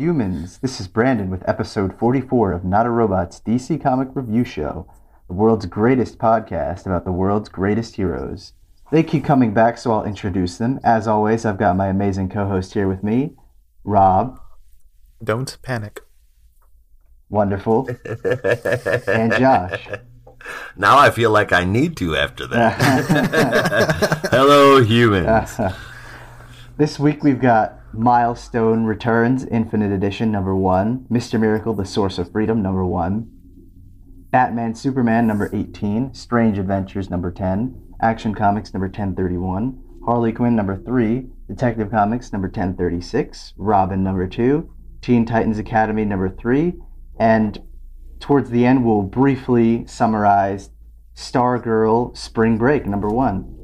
Hello, humans. This is Brandon with episode 44 of Not a Robot's DC Comic Review Show, the world's greatest podcast about the world's greatest heroes. They keep coming back, so I'll introduce them. As always, I've got my amazing co host here with me, Rob. Don't panic. Wonderful. and Josh. Now I feel like I need to after that. Hello, humans. this week we've got Milestone Returns Infinite Edition number one, Mr. Miracle The Source of Freedom number one, Batman Superman number 18, Strange Adventures number 10, Action Comics number 1031, Harley Quinn number 3, Detective Comics number 1036, Robin number 2, Teen Titans Academy number 3, and towards the end we'll briefly summarize Stargirl Spring Break number 1.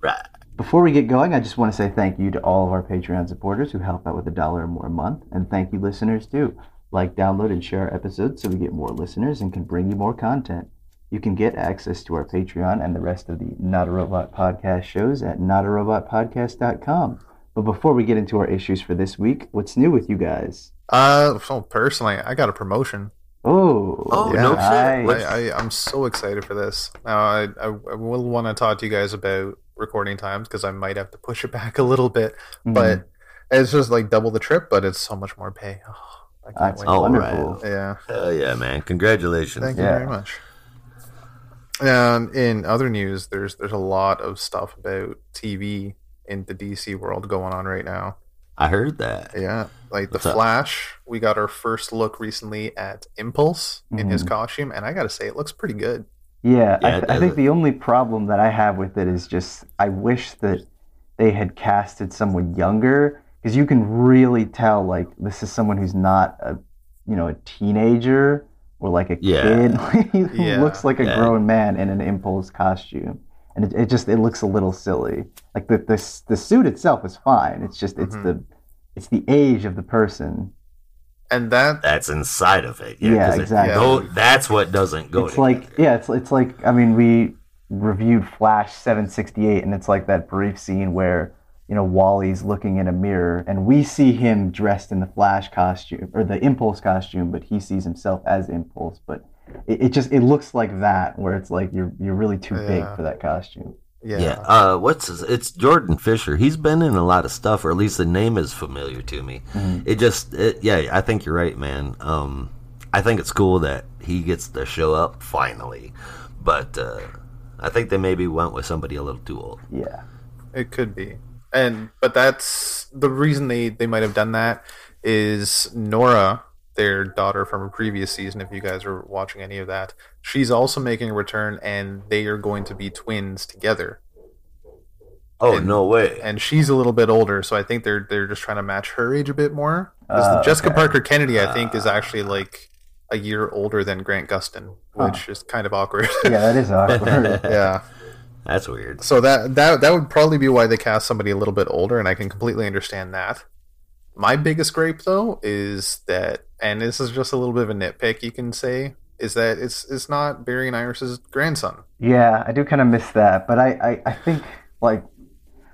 Right. Before we get going, I just want to say thank you to all of our Patreon supporters who help out with a dollar or more a month, and thank you listeners too. Like, download, and share our episodes so we get more listeners and can bring you more content. You can get access to our Patreon and the rest of the Not a Robot podcast shows at notarobotpodcast.com. But before we get into our issues for this week, what's new with you guys? Uh, so personally, I got a promotion. Oh, Oh, Yeah, no nice. shit. I, I, I'm so excited for this. Now, I, I, I will want to talk to you guys about recording times because I might have to push it back a little bit. Mhm. But it's just like double the trip, but it's so much more pay. Oh, I can't That's wait. Wonderful. right. Yeah. Hell yeah, man. Congratulations. Thank you very much. And in other news, there's there's a lot of stuff about TV in the DC world going on right now. I heard that. Yeah, like What's the up? Flash. We got our first look recently at Impulse in his Mhm. costume, and I gotta say, it looks pretty good. Yeah, Yeah, I, th- I think the only problem that I have with it is just I wish that they had casted someone younger because you can really tell like this is someone who's not a you know a teenager or like a Yeah. kid. he Yeah. looks like a Yeah. grown man in an impulse costume, and it, it just it looks a little silly. Like the the the suit itself is fine. It's just it's Mhm. the it's the age of the person. And that That's inside of it. Yeah, it- exactly. tho- that's what doesn't go it's like together. yeah it's it's like i mean we reviewed flash 768 and it's like that brief scene where you know wally's looking in a mirror and we see him dressed in the flash costume or the impulse costume but he sees himself as impulse but it, it just it looks like that where it's like you're you're really too big for that costume yeah, Yeah. Uh, what's his, it's Jordan Fisher. He's been in a lot of stuff, or at least the name is familiar to me. Mhm. It just, it, yeah, I think you're right, man. Um, I think it's cool that he gets to show up finally, but uh, I think they maybe went with somebody a little too old. yeah it could be. And but that's the reason they they might have done that is Nora, their daughter from a previous season. If you guys are watching any of that, she's also making a return, and they are going to be twins together. Oh And- no way! and she's a little bit older, so I think they're they're just trying to match her age a bit more. Uh, Jessica okay. Parker Kennedy, I think, is actually like a year older than Grant Gustin, which is kind of awkward. yeah that is awkward yeah. That's weird. So that that that would probably be why they cast somebody a little bit older, and I can completely understand that. My biggest gripe, though, is that, and this is just a little bit of a nitpick, you can say, is that it's it's not Barry and Iris's grandson. Yeah, I do kind of miss that, but I, I, I think like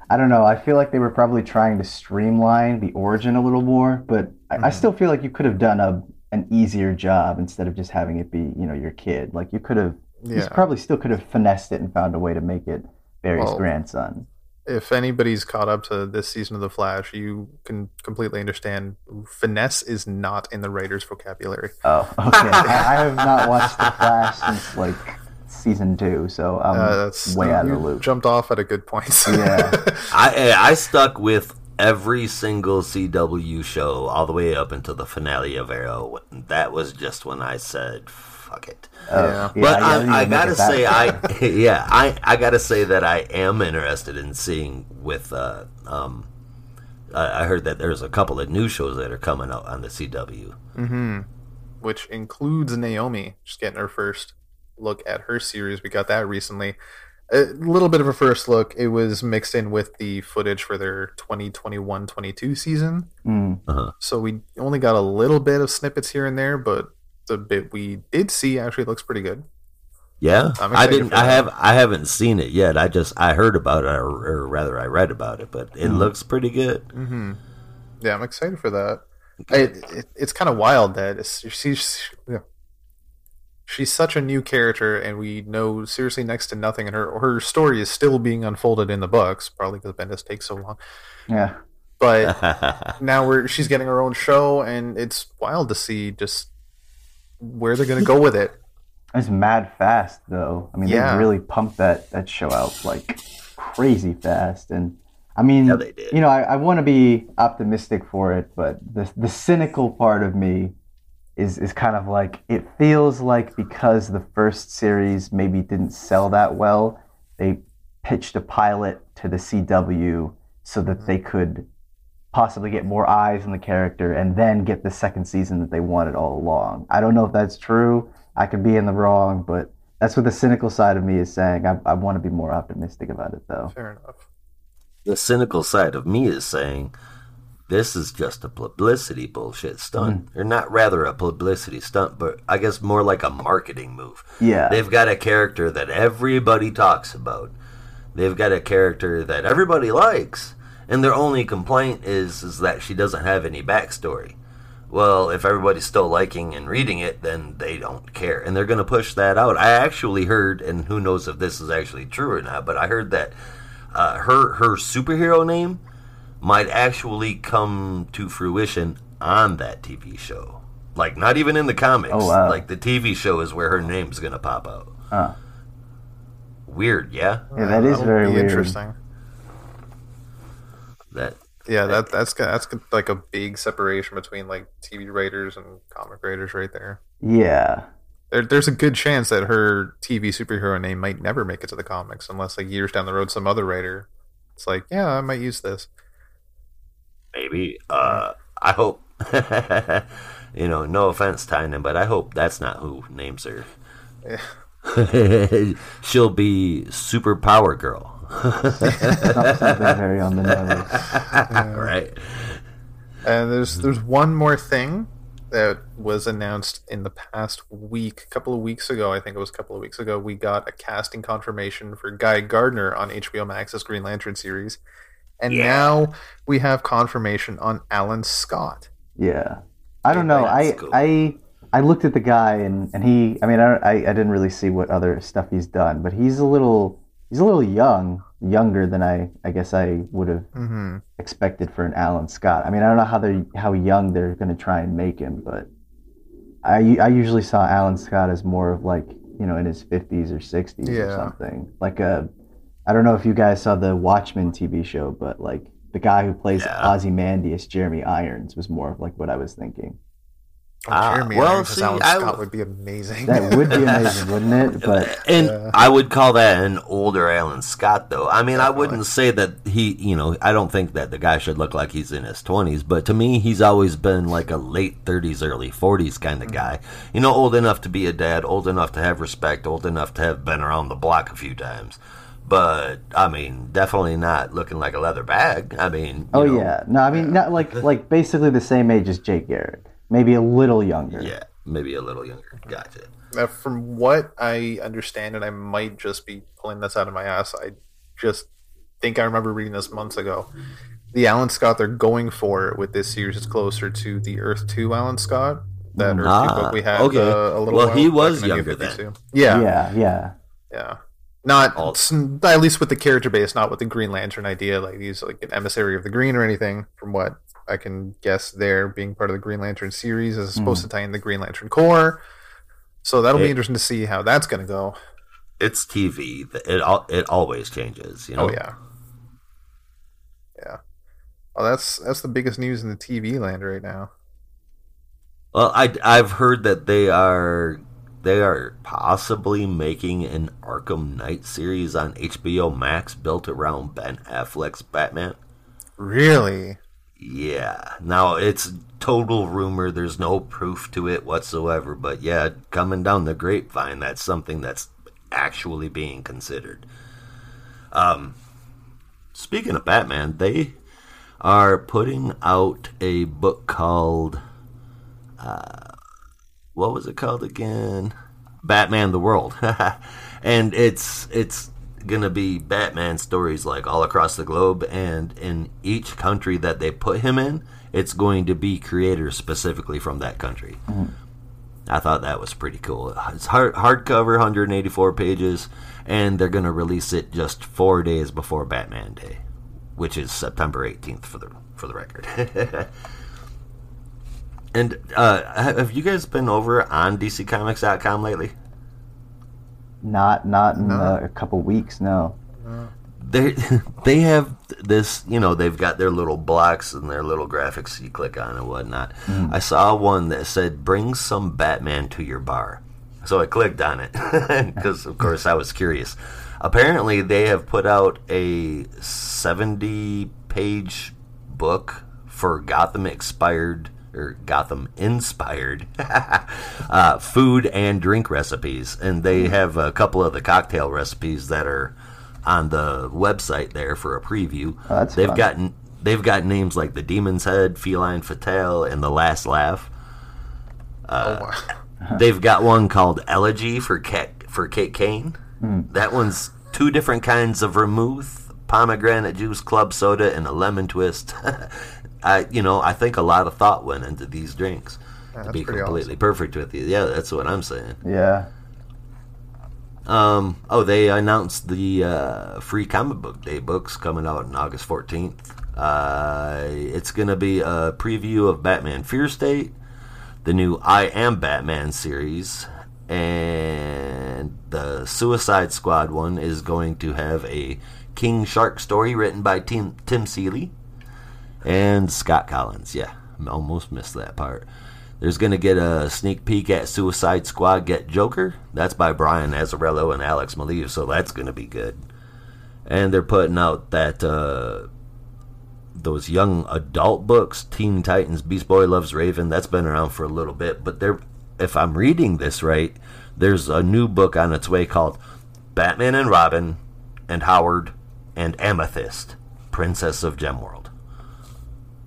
I don't know. I feel like they were probably trying to streamline the origin a little more, but I, I Mhm. still feel like you could have done a an easier job instead of just having it be you know your kid. Like you could have, you probably still could have finessed it and found a way to make it Barry's Well, grandson. If anybody's caught up to this season of The Flash, you can completely understand finesse is not in the writer's vocabulary. Oh, okay. I, I have not watched The Flash since like season two, so I'm uh, that's way out of the loop. Jumped off at a good point. Yeah. I I stuck with every single CW show all the way up until the finale of Arrow. That was just when I said, "Fuck it." Oh, Yeah. but didn't I, I gotta say. I yeah, I I gotta say that I am interested in seeing with. Uh, um, I I heard that there's a couple of new shows that are coming out on the CW. hmm Which includes Naomi, just getting her first look at her series. We got that recently. A little bit of a first look. It was mixed in with the footage for their 2021-22 season. Mm. So we only got a little bit of snippets here and there, but the bit we did see actually looks pretty good. Yeah, I'm I didn't. I have. I haven't seen it yet. I just I heard about it, or, or rather, I read about it. But it Mhm. looks pretty good. hmm Yeah, I'm excited for that. it, it, it's kind of wild that it's, she's yeah. she's such a new character, and we know seriously next to nothing. And her her story is still being unfolded in the books, probably because Bendis takes so long. Yeah. But now we're she's getting her own show, and it's wild to see just where they're going to go with it. It's mad fast though. I mean, Yeah. they really pumped that that show out like crazy fast, and I mean, Yeah, they did. you know, I, I want to be optimistic for it, but the the cynical part of me is is kind of like it feels like because the first series maybe didn't sell that well, they pitched a pilot to the CW so that mm-hmm. they could possibly get more eyes on the character and then get the second season that they wanted all along. I don't know if that's true. I could be in the wrong, but that's what the cynical side of me is saying. I, I want to be more optimistic about it, though. Fair enough. the cynical side of me is saying this is just a publicity bullshit stunt, mm. or not rather a publicity stunt, but I guess more like a marketing move. Yeah. They've got a character that everybody talks about. They've got a character that everybody likes, and their only complaint is is that she doesn't have any backstory. Well, if everybody's still liking and reading it, then they don't care, and they're going to push that out. I actually heard, and who knows if this is actually true or not, but I heard that uh, her her superhero name might actually come to fruition on that TV show. Like not even in the comics. Oh, wow. Like the TV show is where her name's going to pop out. Huh. Weird, yeah. Yeah, that is That'll very be weird. interesting. That Yeah, that that's got- like a big separation between like TV writers and comic writers right there. Yeah. there. There's a good chance that her TV superhero name might never make it to the comics unless like years down the road some other writer. It's like, yeah, I might use this. maybe. Uh, I hope. you know, no offense, Tynan, but I hope that's not who names her. Yeah. She'll be Super Power Girl. Something very on the nose. right. And there's there's one more thing that was announced in the past week, a couple of weeks ago. I think it was a couple of weeks ago. We got a casting confirmation for Guy Gardner on HBO Max's Green Lantern series, and Yeah. now we have confirmation on Alan Scott. Yeah. I don't know. I cool. I I looked at the guy and, and he. I mean, I, I I didn't really see what other stuff he's done, but he's a little he's a little young, younger than I I guess I would have hmm expected for an Alan Scott. I mean, I don't know how they how young they're going to try and make him, but I I usually saw Alan Scott as more of like you know in his fifties or sixties or something. Like a I don't know if you guys saw the Watchmen TV show, but like the guy who plays Yeah. Ozymandias, Jeremy Irons, was more of like what I was thinking. Ah, Jeremy well, Irons see, Alan I- Scott would be amazing. That would be amazing, wouldn't it? But And Yeah. I would call that an older Alan Scott, though. I mean, I wouldn't say that he, you know, I don't think that the guy should look like he's in his 20s, but to me, he's always been like a late 30s, early 40s kind of guy. You know, old enough to be a dad, old enough to have respect, old enough to have been around the block a few times. But, I mean, definitely not looking like a leather bag. I mean, you oh know, yeah, no, I mean not like like basically the same age as Jay Garrick, maybe a little younger. Yeah, maybe a little younger. Gotcha. Now, from what I understand, and I might just be pulling this out of my ass, I just think I remember reading this months ago. The Alan Scott they're going for with this series is closer to the Earth Two Alan Scott. That Earth Two book we had okay. uh, a little Well, while he was in younger then. Yeah, yeah, yeah, yeah. Not All- at least with the character base, not with the Green Lantern idea. Like he's like an emissary of the Green or anything. From what I can guess, there being part of the Green Lantern series is supposed to hmm. tie in the Green Lantern Corps. So that'll be interesting to see how that's going to go. It's TV. It, al- it always changes, you know? Oh yeah, yeah. Oh, that's that's the biggest news in the TV land right now. Well, I I've heard that they are they are possibly making an Arkham Knight series on HBO Max built around Ben Affleck's Batman. Really? Yeah. Now it's total rumor. There's no proof to it whatsoever. But yeah, coming down the grapevine, that's something that's actually being considered. Um, speaking of Batman, they are putting out a book called uh, what was it called again? Batman: The World, and it's it's gonna be Batman stories like all across the globe, and in each country that they put him in, it's going to be creators specifically from that country. I thought that was pretty cool. It's hard hardcover, 184 pages, and they're going to release it just four days before Batman Day, which is September 18th for the for the record. and uh, have you guys been over on DCComics.com lately? Not not in No. uh, a couple weeks. No. they they have this you know they've got their little blocks and their little graphics you click on and whatnot i saw one that said bring some batman to your bar so i clicked on it because of course i was curious apparently they have put out a 70 page book for gotham expired or Gotham inspired uh, food and drink recipes, and they hmm. have a couple of the cocktail recipes that are on the website there for a preview. Oh, they've fun. gotten they've got names like the Demon's Head, Feline Fatale, and the Last Laugh. Uh, oh, wow. They've got one called Elegy for Cat for Kate Kane. Hmm. That one's two different kinds of vermouth, pomegranate juice, club soda, and a lemon twist. I, you know, I think a lot of thought went into these drinks. to be pretty completely perfect with you, yeah, that's what I'm saying. Yeah. Um, oh, they announced the uh, free comic book day books coming out on August 14th. Uh, it's going to be a preview of Batman Fear State, the new I Am Batman series, and the Suicide Squad one is going to have a King Shark story written by Tim, Tim Seeley and Scott Collins. Yeah, I almost missed that part. There's going to get a sneak peek at Suicide Squad Get Joker. That's by Brian Azzarello and Alex Maleev, so that's going to be good. And they're putting out that uh, those young adult books, Teen Titans, Beast Boy Loves Raven. That's been around for a little bit, but they're if I'm reading this right, there's a new book on its way called Batman and Robin and Howard and Amethyst, Princess of Gemworld.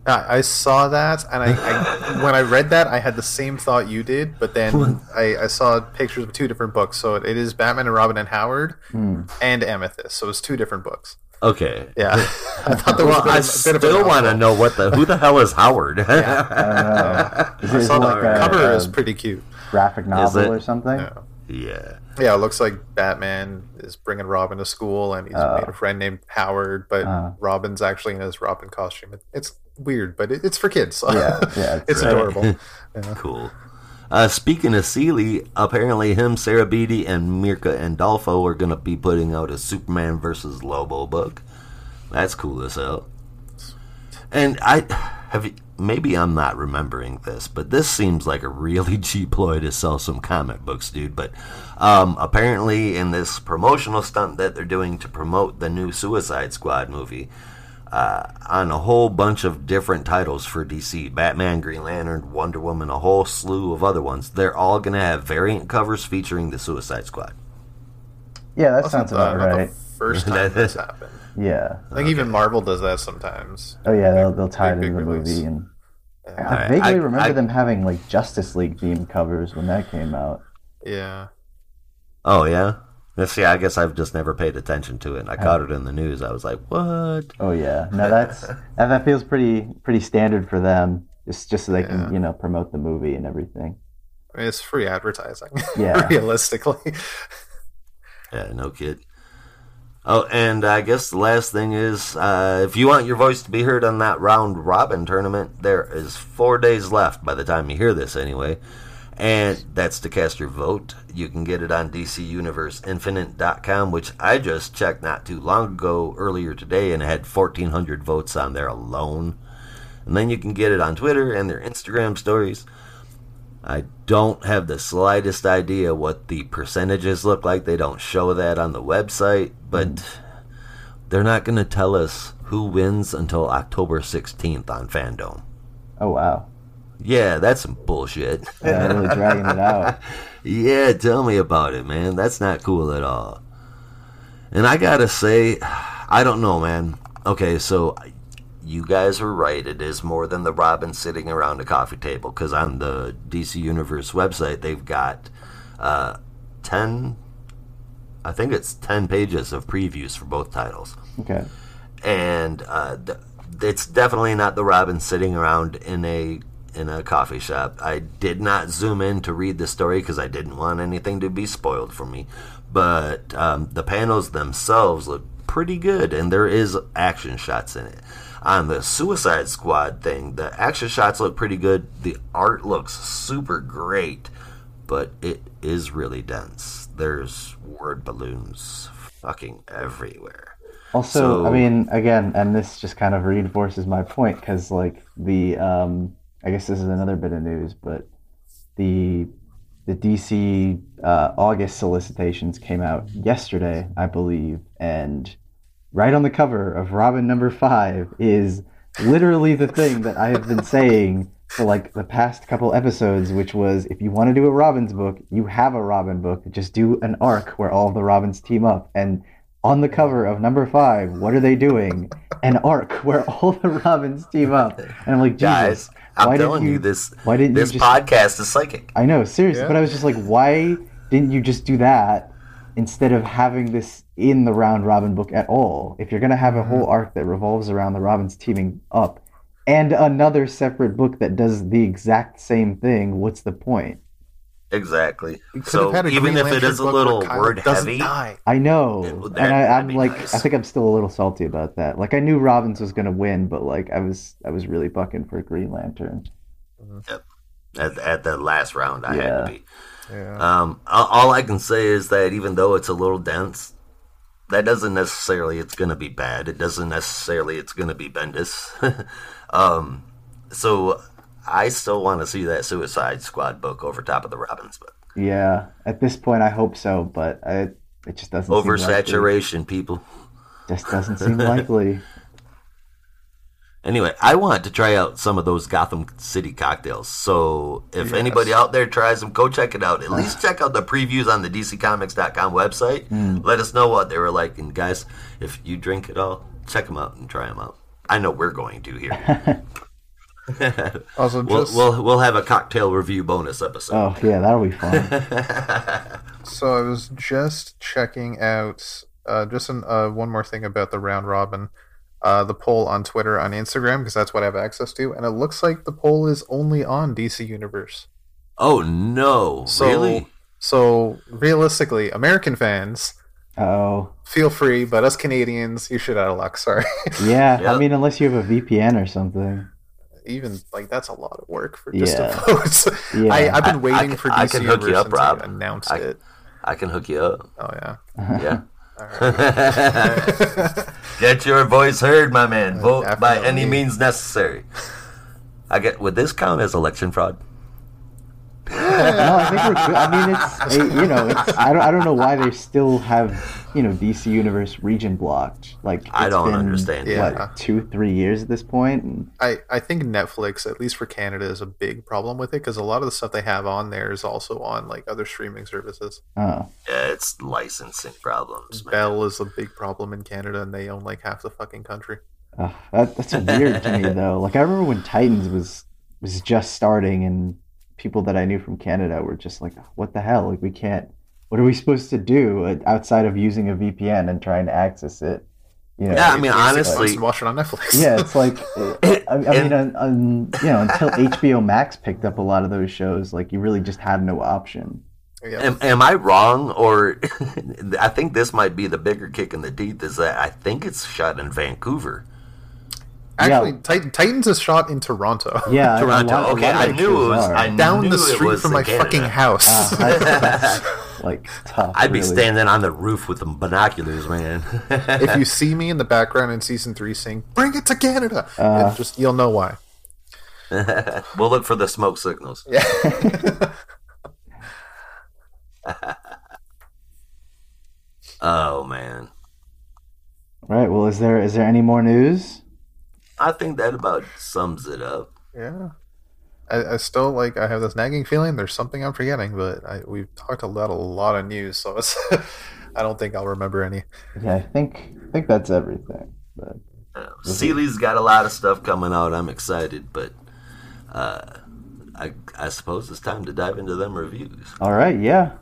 I, I saw that, and I, I when I read that, I had the same thought you did. But then I, I saw pictures of two different books. So it is Batman and Robin and Howard and Amethyst. So it's two different books. Okay. Yeah, I thought there was Well, a bit I of, still want to know what the who the hell is Howard? Uh, is I saw it the like a, cover a is pretty cute. graphic novel or something? Yeah. yeah. Yeah, it looks like Batman is bringing Robin to school, and he's made a friend named Howard, but Uh. Robin's actually in his Robin costume. It's weird, but it, it's for kids. Yeah, yeah, it's it's great. adorable. Yeah. Cool. Uh, speaking of Seeley, apparently him, Sarah Beattie, and Mirka Andolfo are going to be putting out a Superman versus Lobo book. That's cool as hell. And I have you- maybe I'm not remembering this, but this seems like a really cheap ploy to sell some comic books, dude. But um, apparently, in this promotional stunt that they're doing to promote the new Suicide Squad movie, uh, on a whole bunch of different titles for DC Batman, Green Lantern, Wonder Woman, a whole slew of other ones. They're all going to have variant covers featuring the Suicide Squad. Yeah, that That's sounds about not right. the first time this happened. Yeah. I think even Marvel does that sometimes. Oh yeah, they'll they'll tie it Big, into the big release. movie, and I I- vaguely I- remember I- them having like Justice League themed covers when that came out. Yeah. Oh, yeah? Let's see, I guess I've just never paid attention to it. And I caught it in the news. I was like, what? Oh yeah, no, that's that, that feels pretty pretty standard for them. Just just so they Yeah. can you know promote the movie and everything. I mean, it's free advertising. Yeah. Realistically. Yeah, no kid. Oh, and I guess the last thing is, uh, if you want your voice to be heard on that round robin tournament, there is four days left by the time you hear this, anyway. And that's to cast your vote. You can get it on DCUniverseInfinite.com, which I just checked not too long ago, earlier today, and it had 1,400 votes on there alone. And then you can get it on Twitter and their Instagram stories. I don't have the slightest idea what the percentages look like. They don't show that on the website, but they're not going to tell us who wins until October 16th on Fandom. Oh wow, Yeah, that's some bullshit. yeah, really dragging it out. yeah, tell me about it, man. That's not cool at all. And I gotta say, I don't know, man. Okay, so you guys are right. It is more than the Robin sitting around a coffee table because on the DC Universe website, they've got uh, 10, I think it's 10 pages of previews for both titles Okay, and uh, th- it's definitely not the Robin sitting around in a in a coffee shop. I did not zoom in to read the story because I didn't want anything to be spoiled for me. But um, the panels themselves look pretty good, and there is action shots in it. On the Suicide Squad thing, the action shots look pretty good. The art looks super great, but it is really dense. There's word balloons fucking everywhere. Also, I mean, again, and this just kind of reinforces my point because, like, the um, I guess this is another bit of news, but the the DC uh, August solicitations came out yesterday, I believe, and right on the cover of Robin number five is literally the thing that I have been saying for like the past couple episodes, which was if you want to do a Robins book, you have a Robin book. Just do an arc where all the Robins team up. And on the cover of number five, what are they doing? An arc where all the Robins team up. And I'm like, Jesus, Guys, I'm why telling didn't you, this why didn't this you just podcast is psychic. I know, seriously, Yeah. but I was just like, why didn't you just do that instead of having this in the round robin book at all? If you're gonna have a whole mm-hmm. arc that revolves around the Robins teaming up and another separate book that does the exact same thing, what's the point? Exactly. So have had a even if it is a little where word heavy, die. I know, Yeah, well, and I, I'm like, nice. I think I'm still a little salty about that. Like, I knew Robins was gonna win, but like, I was, I was really bucking for Green Lantern. at, at the last round, I had to be. Yeah. Um, all, all I can say is that even though it's a little dense, that doesn't necessarily it's going to be bad. It doesn't necessarily it's going to be Bendis. um, so I still want to see that Suicide Squad book over top of the Robins book. Yeah, at this point, I hope so, but I, it just doesn't. Oversaturation, people. Just doesn't seem likely. Anyway, I want to try out some of those Gotham City cocktails. So if Yes. anybody out there tries them, go check it out. At least check out the previews on the DCComics.com website. Hmm. Let us know what they were like. And guys, if you drink it all, check them out and try them out. I know we're going to here. Also, we'll, just we'll, we'll have a cocktail review bonus episode. Oh yeah, that'll be fun. so I was just checking out uh, just an, uh, one more thing about the round robin, uh, the poll on Twitter on Instagram because that's what I have access to, and it looks like the poll is only on DC Universe. Oh, no. So, really? So realistically, American fans Oh feel free, but us Canadians, you should out of luck. Sorry. yeah, I mean, unless you have a VPN or something. Even like that's a lot of work for just Yeah. to vote. Yeah. I, I've been I- waiting I- for I DC can hook you up, Rob. I- it. I can hook you up. Oh yeah. Yeah. Right. Get your voice heard, my man. Uh, vote by any means necessary. I get. Would this count as election fraud? No, I think we're good. I mean, it's it, you know, it's I don't I don't know why they still have you know DC Universe region blocked. Like I don't been, understand. Yeah. Two three years at this point? And, I, I think Netflix, at least for Canada, is a big problem with it because a lot of the stuff they have on there is also on like other streaming services. oh, Yeah, it's licensing problems. Man. Bell is a big problem in Canada, and they own like half the fucking country. Ugh, that, that's weird to me though. Like I remember when Titans was was just starting, and people that I knew from Canada were just like, "What the hell? Like we can't. What are we supposed to do uh, outside of using a VPN and trying to access it?" You know, Yeah, I mean, honestly- and watch it on Netflix. yeah, it's like uh, I, I mean, on, on, you know, until HBO Max picked up a lot of those shows, like you really just had no option. yeah. Am, am I wrong, or I think this might be the bigger kick in the teeth? Is that I think it's shot in Vancouver. Actually, yeah. Tit- Titans is shot in Toronto. Yeah, a Toronto. lot- a okay, lot I knew it shows was. are. I down knew the street from my Canada. fucking house. That's, that's, like tough. I'd be standing on the roof with the binoculars, man. if you see me in the background in season three saying "Bring it to Canada," Uh. it just you'll know why. we'll look for the smoke signals. Yeah. Oh man, Right. Well, is there is there any more news? I think that about sums it up. yeah. I, I still like. I have this nagging feeling there's something I'm forgetting, but I, we've talked about a lot of news, so it's. I don't think I'll remember any. Yeah, I think I think that's everything. But Uh, Seeley's got a lot of stuff coming out. I'm excited, but uh, I I suppose it's time to dive into them reviews. all right, yeah.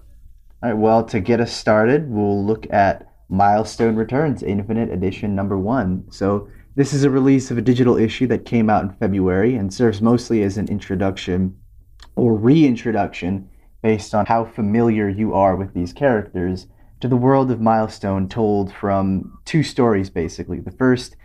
All right. Well, to get us started, we'll look at Milestone Returns Infinite Edition number one. So This is a release of a digital issue that came out in February and serves mostly as an introduction or reintroduction based on how familiar you are with these characters to the world of Milestone told from two stories basically. The first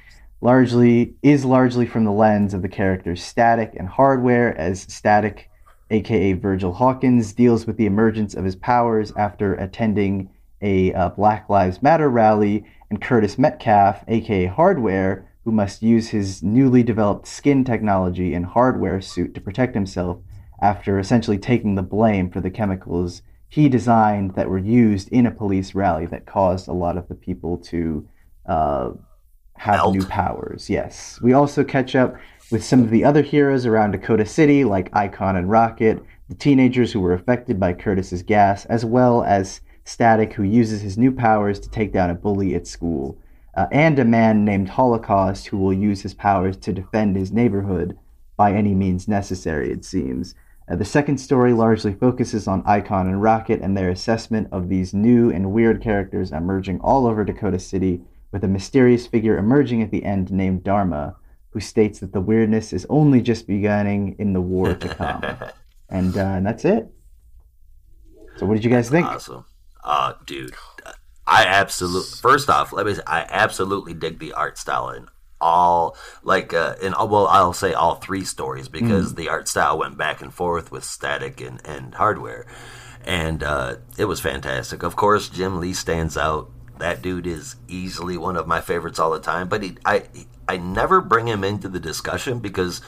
largely is largely from the lens of the characters Static and Hardware as Static aka Virgil Hawkins deals with the emergence of his powers after attending a uh, Black Lives Matter rally and Curtis Metcalf aka Hardware who must use his newly developed skin technology and hardware suit to protect himself after essentially taking the blame for the chemicals he designed that were used in a police rally that caused a lot of the people to uh, have Melt. new powers. Yes. We also catch up with some of the other heroes around Dakota City, like Icon and Rocket, the teenagers who were affected by Curtis's gas, as well as Static, who uses his new powers to take down a bully at school, uh, and a man named Holocaust, who will use his powers to defend his neighborhood by any means necessary, it seems. Uh, the second story largely focuses on Icon and Rocket and their assessment of these new and weird characters emerging all over Dakota City, with a mysterious figure emerging at the end named Dharma, who states that the weirdness is only just beginning in the war to come. and, uh, and that's it. So, what did you guys think? Awesome. Uh, dude, I absolutely. First off, let me. Say, I absolutely dig the art style in all, like, uh, in well, I'll say all three stories because the art style went back and forth with static and and hardware, and uh, it was fantastic. Of course, Jim Lee stands out. That dude is easily one of my favorites all the time. But he, I, I never bring him into the discussion because,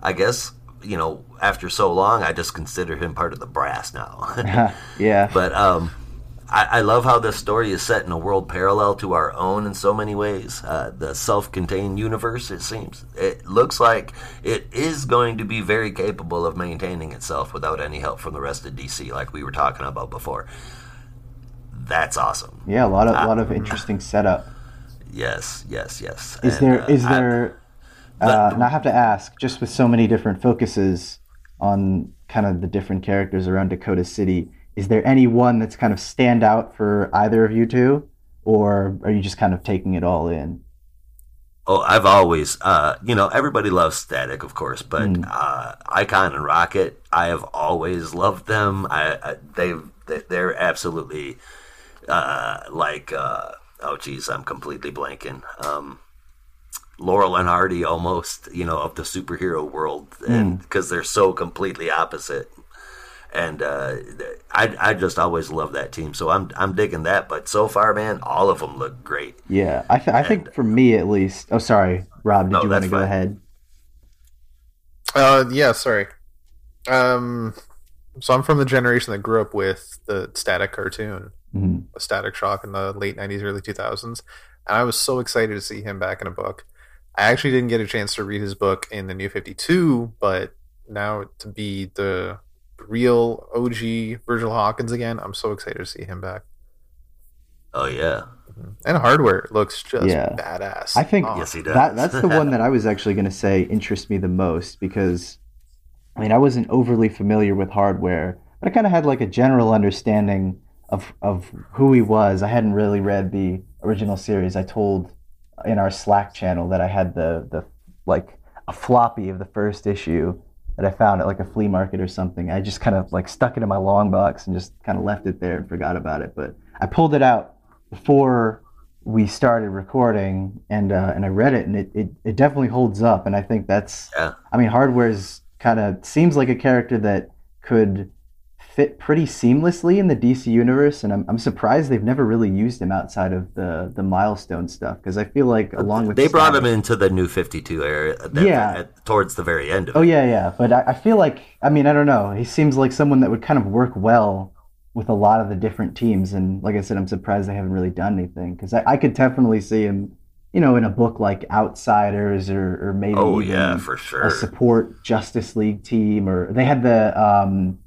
I guess you know, after so long, I just consider him part of the brass now. yeah. But um, I, I love how this story is set in a world parallel to our own in so many ways. Uh, the self-contained universe, it seems, it looks like it is going to be very capable of maintaining itself without any help from the rest of DC, like we were talking about before. That's awesome. Yeah, a lot of a lot of interesting setup. Yes, yes, yes. Is And, there uh, is I- there uh, and I have to ask, just with so many different focuses on kind of the different characters around Dakota City, is there any one that's kind of stand out for either of you two, or are you just kind of taking it all in? Oh, I've always, uh, you know, everybody loves Static, of course, but Mm. uh, Icon and Rocket, I have always loved them. I, I they've, they- they're absolutely uh, like, uh, oh, geez, I'm completely blanking. Um, Laurel and Hardy, almost, you know, of the superhero world, and because they're so completely opposite. And uh, I, I just always love that team, so I'm, I'm digging that. But so far, man, all of them look great. Yeah, I, th- I think for me at least. Oh, sorry, Rob. Did No, you want to go fine. ahead? Uh, yeah, sorry. Um, so I'm from the generation that grew up with the static cartoon, Mhm. a Static Shock in the late '90s, early 2000s, and I was so excited to see him back in a book. I actually didn't get a chance to read his book in the New 52, but now to be the real OG Virgil Hawkins again, I'm so excited to see him back. Oh yeah, mm-hmm. And Hardware looks just Yeah. badass. I think Oh, Yes, he does. that that's the one that I was actually going to say interests me the most because I mean I wasn't overly familiar with hardware, but I kind of had like a general understanding of of who he was. I hadn't really read the original series. I told in our Slack channel that I had the the like a floppy of the first issue that I found at like a flea market or something. I just kind of like stuck it in my long box and just kind of left it there and forgot about it. But I pulled it out before we started recording and uh, and I read it and it, it, it definitely holds up and I think that's Yeah. I mean hardware's kind of seems like a character that could fit pretty seamlessly in the DC universe and I'm, I'm surprised they've never really used him outside of the the milestone stuff because I feel like along with they brought him into the new 52 area that, Yeah. at, towards the very end of Oh it. yeah, yeah. But I, I feel like I mean I don't know. He seems like someone that would kind of work well with a lot of the different teams. And like I said, I'm surprised they haven't really done anything because I, I could definitely see him, you know, in a book like Outsiders or, or maybe Oh yeah, for sure. a support Justice League team or they had the um,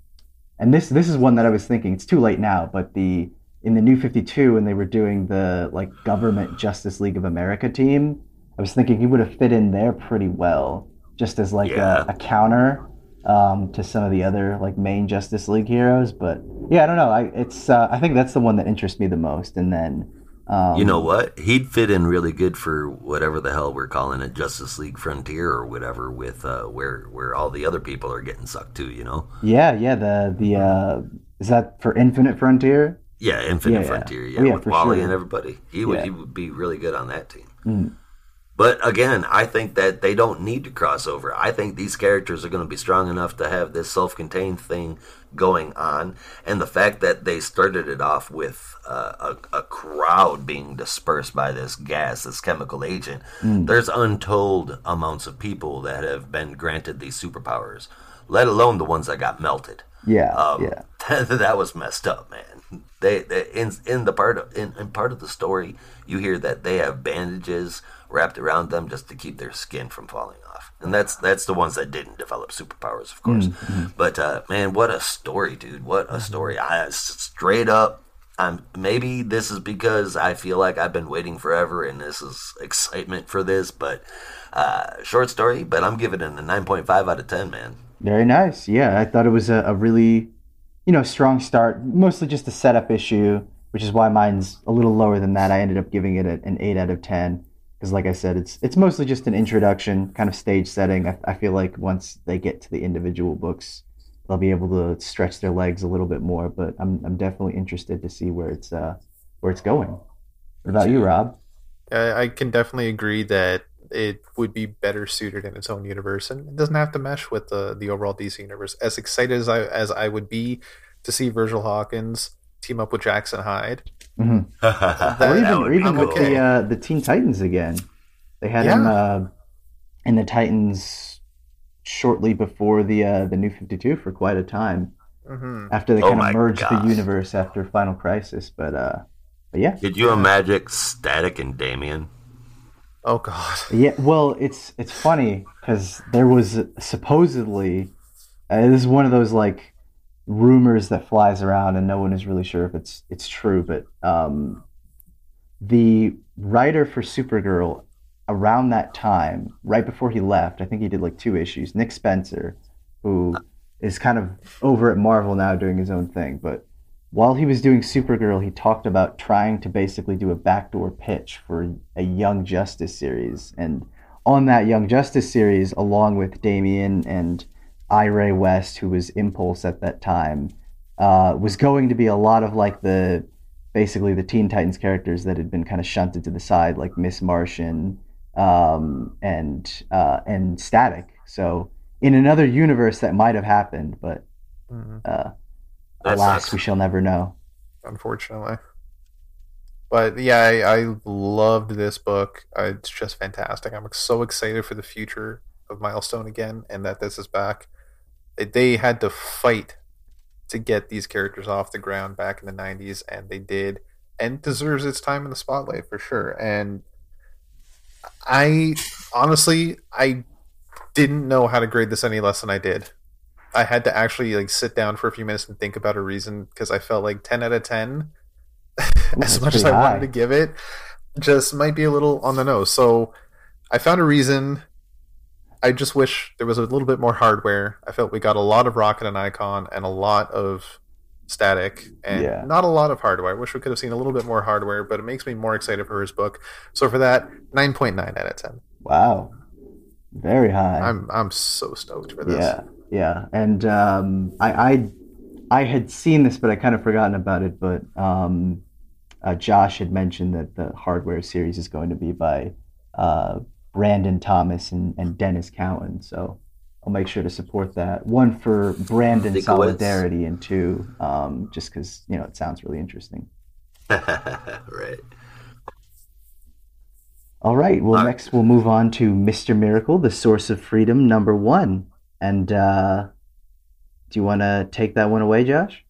and this this is one that I was thinking. It's too late now, but the in the New Fifty Two when they were doing the like government Justice League of America team, I was thinking he would have fit in there pretty well, just as like Yeah. a, a counter um, to some of the other like main Justice League heroes. But yeah, I don't know. I it's uh, I think that's the one that interests me the most. And then Um, You know what? He'd fit in really good for whatever the hell we're calling it, Justice League Frontier or whatever, with uh, where where all the other people are getting sucked to. You know? Yeah, yeah. The the uh, is that for Infinite Frontier? Yeah, Infinite Yeah, yeah. Frontier. Yeah, Oh, yeah, with for Wally sure. and everybody. He would Yeah. he would be really good on that team. Mm. But again, I think that they don't need to cross over. I think these characters are going to be strong enough to have this self-contained thing going on, and the fact that they started it off with uh, a, a crowd being dispersed by this gas, this chemical agent. There's untold amounts of people that have been granted these superpowers, let alone the ones that got melted. Yeah, Um, yeah. that was messed up, man. They, they in in the part of, in, in part of the story, you hear that they have bandages wrapped around them just to keep their skin from falling off, and that's that's the ones that didn't develop superpowers, of course. But uh, man, what a story, dude! What a story! I straight up. I'm maybe this is because I feel like I've been waiting forever, and this is excitement for this. But uh, short story, but I'm giving it a nine point five out of ten, man. Very nice. Yeah, I thought it was a, a really, you know, strong start. Mostly just a setup issue, which is why mine's a little lower than that. I ended up giving it a- an eight out of ten because, like I said, it's it's mostly just an introduction, kind of stage setting. I, I feel like once they get to the individual books, they'll be able to stretch their legs a little bit more. But I'm I'm definitely interested to see where it's uh where it's going. What about you, Rob? I, I can definitely agree that it would be better suited in its own universe, and it doesn't have to mesh with the the overall DC universe. As excited as I as I would be to see Virgil Hawkins team up with Jackson Hyde, hmm or even, or be even with okay. the uh, the Teen Titans again. They had him uh, in the Titans shortly before the uh, the New Fifty Two for quite a time hmm after they Oh kind of merged gosh. the universe after Final Crisis. But uh, but yeah, Could you imagine Static and Damian? oh god, yeah. Well, it's it's funny because there was supposedly uh, this is one of those like rumors that flies around and no one is really sure if it's it's true, but um, the writer for Supergirl around that time, right before he left, I think he did like two issues. Nick Spencer, who is kind of over at Marvel now doing his own thing, but while he was doing Supergirl, he talked about trying to basically do a backdoor pitch for a Young Justice series. And on that Young Justice series, along with Damian and Ray West, who was Impulse at that time, uh, was going to be a lot of like the basically the Teen Titans characters that had been kind of shunted to the side, like Miss Martian um, and uh, and Static. So in another universe, that might have happened, but Mhm. uh, alas, sucks. we shall never know. unfortunately. But yeah, I, I loved this book. Uh, It's just fantastic. I'm so excited for the future of Milestone again, and that this is back. They- had to fight to get these characters off the ground back in the 90s, and they did, and deserves its time in the spotlight for sure. And I honestly, I didn't know how to grade this any less than I did. I had to actually like sit down for a few minutes and think about a reason because I felt like 10 out of 10 as much as I pretty wanted to give it just might be a little on the nose. So I found a reason. I just wish there was a little bit more hardware. I felt we got a lot of Rocket and Icon and a lot of static and Yeah. not a lot of hardware. I wish we could have seen a little bit more hardware, but it makes me more excited for his book. So for that, 9.9 out of 10. Wow, very high. I'm I'm so stoked for this. Yeah, yeah, and um, I, I I had seen this, but I kind of forgotten about it. But um, uh, Josh had mentioned that the hardware series is going to be by uh, Brandon Thomas and, and Denys Cowan. So I'll make sure to support that. One for Brandon solidarity, and two, um, just because you know it sounds really interesting. right. All right. Well, All right. next we'll move on to Mr. Miracle, the Source of Freedom, number one. And uh, do you want to take that one away, Josh?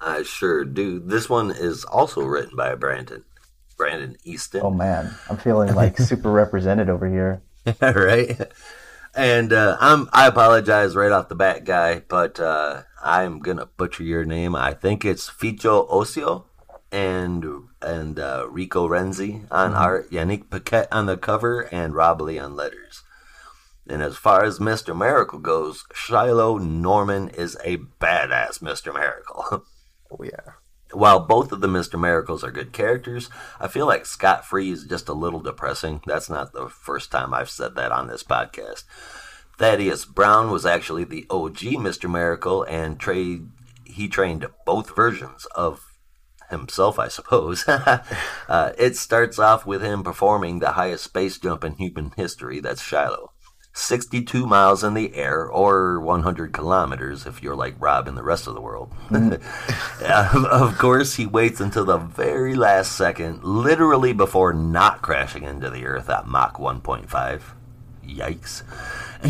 I sure do. This one is also written by Brandon. Brandon Easton. Oh man, I'm feeling like super represented over here. right? And uh, I'm I apologize right off the bat, guy, but uh, I'm gonna butcher your name. I think it's Ficho Ossio and and uh, Rico Renzi on art, Yannick Paquette on the cover, and Rob Leigh on letters. And as far as Mr. Miracle goes, Shiloh Norman is a badass Mr. Miracle. Oh yeah. While both of the Mr. Miracles are good characters, I feel like Scott Free is just a little depressing. That's not the first time I've said that on this podcast. Thaddeus Brown was actually the OG Mr. Miracle and tra- he trained both versions of himself, I suppose. uh, it starts off with him performing the highest space jump in human history. That's Shiloh. 62 miles in the air, or 100 kilometers if you're like Rob in the rest of the world. Mm-hmm. of course, he waits until the very last second, literally before not crashing into the Earth at Mach 1.5. Yikes.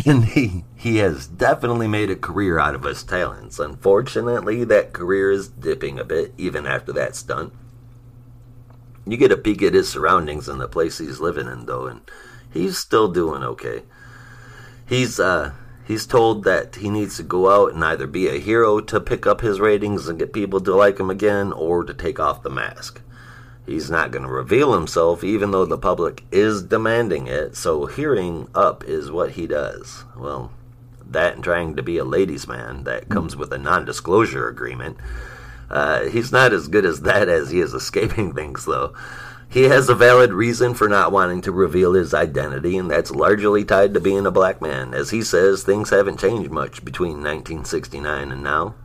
And he, he has definitely made a career out of his talents. Unfortunately, that career is dipping a bit even after that stunt. You get a peek at his surroundings and the place he's living in, though, and he's still doing okay he's uh he's told that he needs to go out and either be a hero to pick up his ratings and get people to like him again or to take off the mask. He's not going to reveal himself even though the public is demanding it, so hearing up is what he does. Well, that and trying to be a ladies' man that comes with a non disclosure agreement. Uh, he's not as good as that as he is escaping things, though. He has a valid reason for not wanting to reveal his identity, and that's largely tied to being a black man. As he says, things haven't changed much between 1969 and now.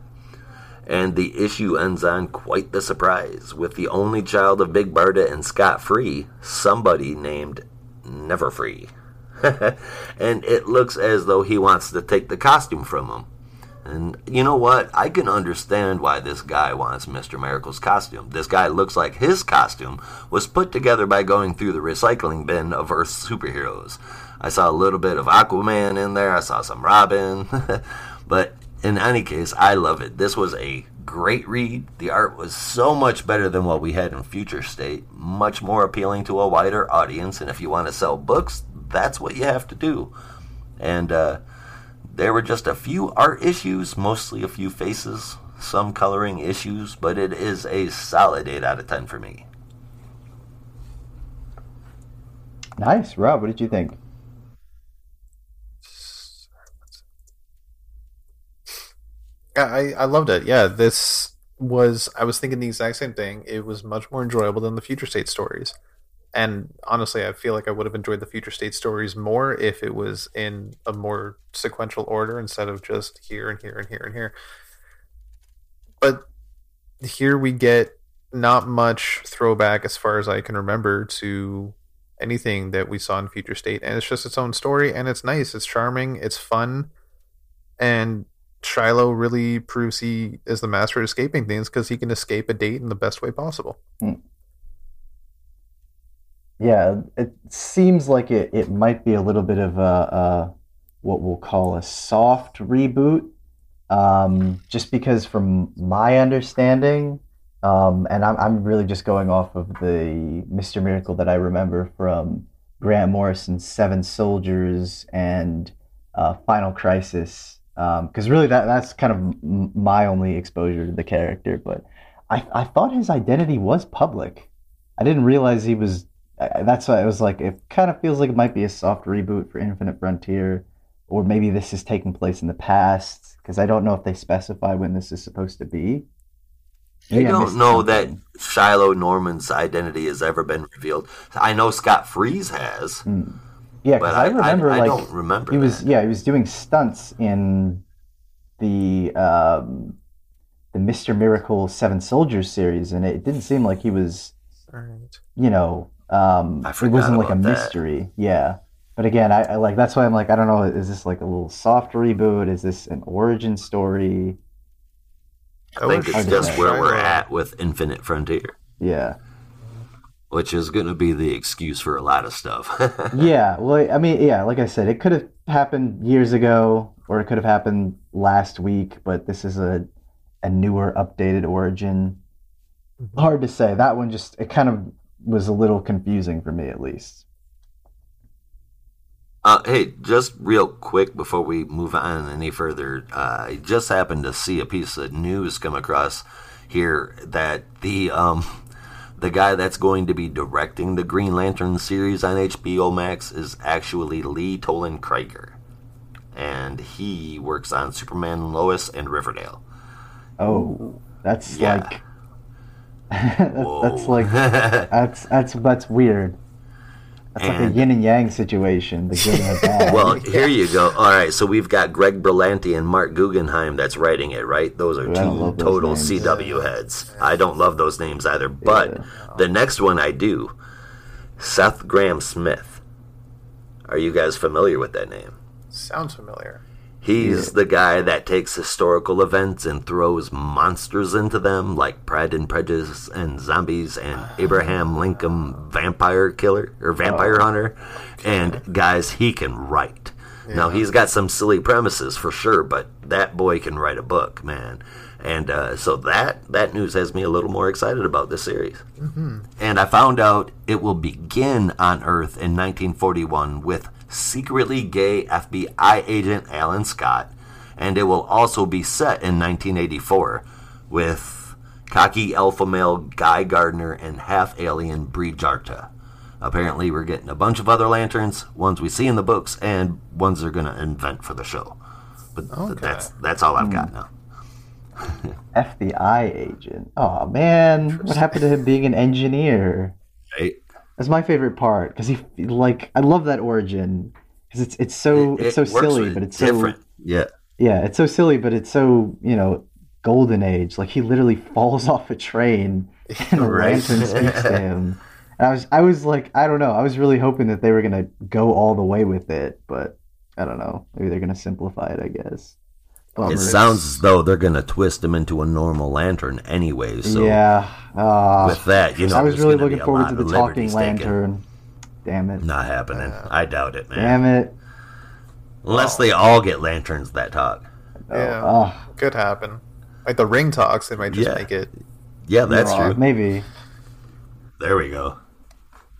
And the issue ends on quite the surprise, with the only child of Big Barda and Scott Free, somebody named Never Free. and it looks as though he wants to take the costume from him. And you know what? I can understand why this guy wants Mr. Miracle's costume. This guy looks like his costume was put together by going through the recycling bin of Earth's superheroes. I saw a little bit of Aquaman in there, I saw some Robin. but in any case, I love it. This was a great read. The art was so much better than what we had in Future State, much more appealing to a wider audience. And if you want to sell books, that's what you have to do. And, uh, there were just a few art issues, mostly a few faces, some coloring issues, but it is a solid 8 out of 10 for me. Nice. Rob, what did you think? I, I loved it. Yeah, this was I was thinking the exact same thing. It was much more enjoyable than the future state stories and honestly, I feel like I would have enjoyed the future state stories more if it was in a more sequential order instead of just here and here and here and here. But here we get not much throwback, as far as I can remember, to anything that we saw in future state, and it's just its own story, and it's nice, it's charming, it's fun, and Shiloh really proves he is the master at escaping things because he can escape a date in the best way possible. Hmm yeah, it seems like it, it might be a little bit of a, a what we'll call a soft reboot. Um, just because, from my understanding, um, and I'm, I'm really just going off of the Mr. Miracle that I remember from Grant Morrison's Seven Soldiers and uh, Final Crisis. Because um, really, that that's kind of my only exposure to the character. But I, I thought his identity was public. I didn't realize he was that's why I was like it kind of feels like it might be a soft reboot for Infinite Frontier, or maybe this is taking place in the past because I don't know if they specify when this is supposed to be. Maybe I don't know something. that Shiloh Norman's identity has ever been revealed. I know Scott Free's has. Mm. Yeah, because I, I, remember I, I, like don't remember he that. was yeah he was doing stunts in the um, the Mister Miracle Seven Soldiers series, and it didn't seem like he was, right. you know, um, it wasn't like a mystery. Yeah. But again, I, I, like that's why I'm like I don't know. Is this like a little soft reboot? Is this an origin story? I think it's just where we're at with Infinite Frontier. Yeah. Which is going to be the excuse for a lot of stuff. yeah. Well, I mean, yeah. Like I said, it could have happened years ago, or it could have happened last week. But this is a a newer, updated origin. Mm-hmm. Hard to say. That one just it kind of was a little confusing for me at least. Uh, hey, just real quick before we move on any further, uh, I just happened to see a piece of news come across here that the um, the guy that's going to be directing the Green Lantern series on HBO Max is actually Lee Toland Krieger, and he works on Superman, Lois, and Riverdale. Oh, that's yeah. like That- that's like that's that's that's weird. That's like a yin and yang situation. The good and the bad. well, here you go. All right, so we've got Greg Berlanti and Marc Guggenheim that's writing it, right? Those are Ooh, two total names. CW heads. I don't love those names either, but Yeah. the next one I do. Seth Grahame-Smith. Are you guys familiar with that name? Sounds familiar. He's the guy that takes historical events and throws monsters into them, like Pride and Prejudice and Zombies and Abraham Lincoln Vampire Killer or Vampire Hunter. And guys, he can write. Now, he's got some silly premises for sure, but that boy can write a book, man. And uh, so that that news has me a little more excited about this series. And I found out it will begin on Earth in 1941 with secretly gay FBI agent Alan Scott, and it will also be set in 1984 with cocky alpha male Guy Gardner and half alien Bree Jarta. Apparently, we're getting a bunch of other lanterns, ones we see in the books, and ones they're going to invent for the show. But th- Okay. that's that's all I've got hmm. now. FBI agent. Oh man, what happened to him being an engineer? Right? That's my favorite part because he like I love that origin because it's it's so It it's so silly, but it's different. so Yeah. yeah, it's so silly, but it's so you know golden age. Like he literally falls off a train and a Right. lantern speaks to him. And I was I was like I don't know I was really hoping that they were gonna go all the way with it, but I don't know. Maybe they're gonna simplify it. I guess. Bummer. It sounds as though they're going to twist him into a normal lantern anyway. So yeah. Uh, with that, you know, I was really looking forward to the talking liberties taken. lantern. Damn it. Not happening. I doubt it, man. Damn it. Unless they all get lanterns that talk. Yeah. Oh, Could happen. Like the ring talks, they might just Yeah. make it. Yeah, that's uh, true. Maybe. There we go.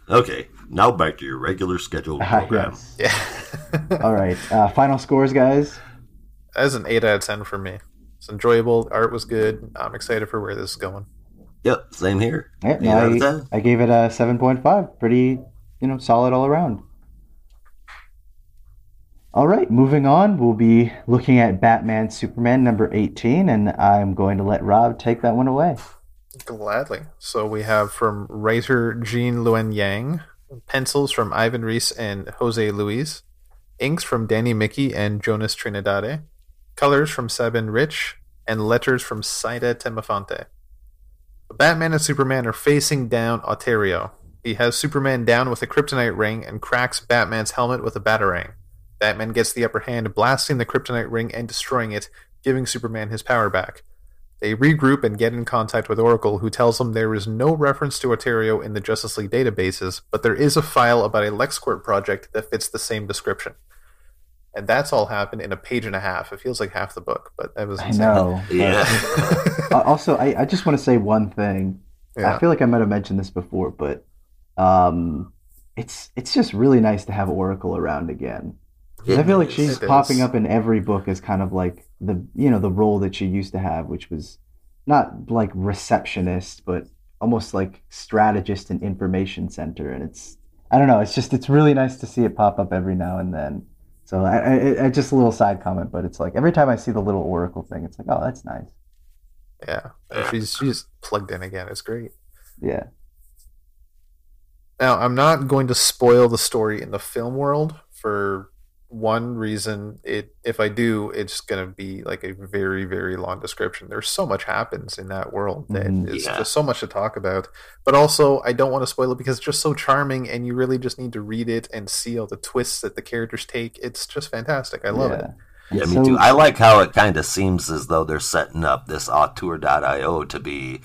Okay, now back to your regular scheduled Ah, program. yes. Yeah. All right. Uh, final scores, guys. As an 8 out of 10 for me. It's enjoyable. Art was good. I'm excited for where this is going. Yep, same here. Yeah, Eight out of I, ten. I gave it a 7.5. Pretty, you know, solid all around. All right, moving on. We'll be looking at Batman Superman number 18, and I'm going to let Rob take that one away. Gladly. So we have from writer Gene Luen Yang, pencils from Ivan Reis and Jose Luis, inks from Danny Miki and Jonas Trindade, colors from Sabine Rich, and letters from Saida Temofonte. Batman and Superman are facing down Auteur.io. He has Superman down with a kryptonite ring and cracks Batman's helmet with a batarang. Batman gets the upper hand, blasting the kryptonite ring and destroying it, giving Superman his power back. They regroup and get in contact with Oracle, who tells them there is no reference to Auteur.io in the Justice League databases, but there is a file about a LexCorp project that fits the same description. And that's all happened in a page and a half. It feels like half the book, but that was I know. Yeah. Uh, also, I, I just want to say one thing. Yeah. I feel like I might have mentioned this before, but um, it's it's just really nice to have Oracle around again. 'Cause I feel like she's popping up in every book as kind of like the you know the role that she used to have, which was not like receptionist, but almost like strategist and information center. And it's I don't know, it's just it's really nice to see it pop up every now and then. So I, I, I just a little side comment, but it's like every time I see the little Oracle thing, it's like oh that's nice. Yeah. She's she's plugged in again. It's great. Yeah. Now, I'm not going to spoil the story in the film world for one reason. It if I do, it's going to be like a very very long description. There's so much happens in that world that mm-hmm. it's Yeah. just so much to talk about. But also, I don't want to spoil it because it's just so charming, and you really just need to read it and see all the twists that the characters take. It's just fantastic. I love yeah. it. Yeah, me so- too. I like how it kind of seems as though they're setting up this Auteur.io to be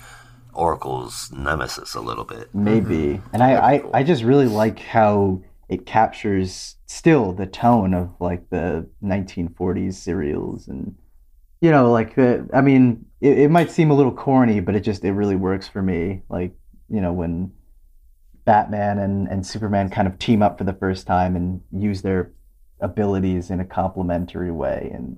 Oracle's nemesis a little bit. Maybe. Mm-hmm. And I, I, I just really like how it captures still the tone of like the 1940s serials and you know like the I mean it, it might seem a little corny but it just it really works for me like you know when Batman and, and Superman kind of team up for the first time and use their abilities in a complementary way and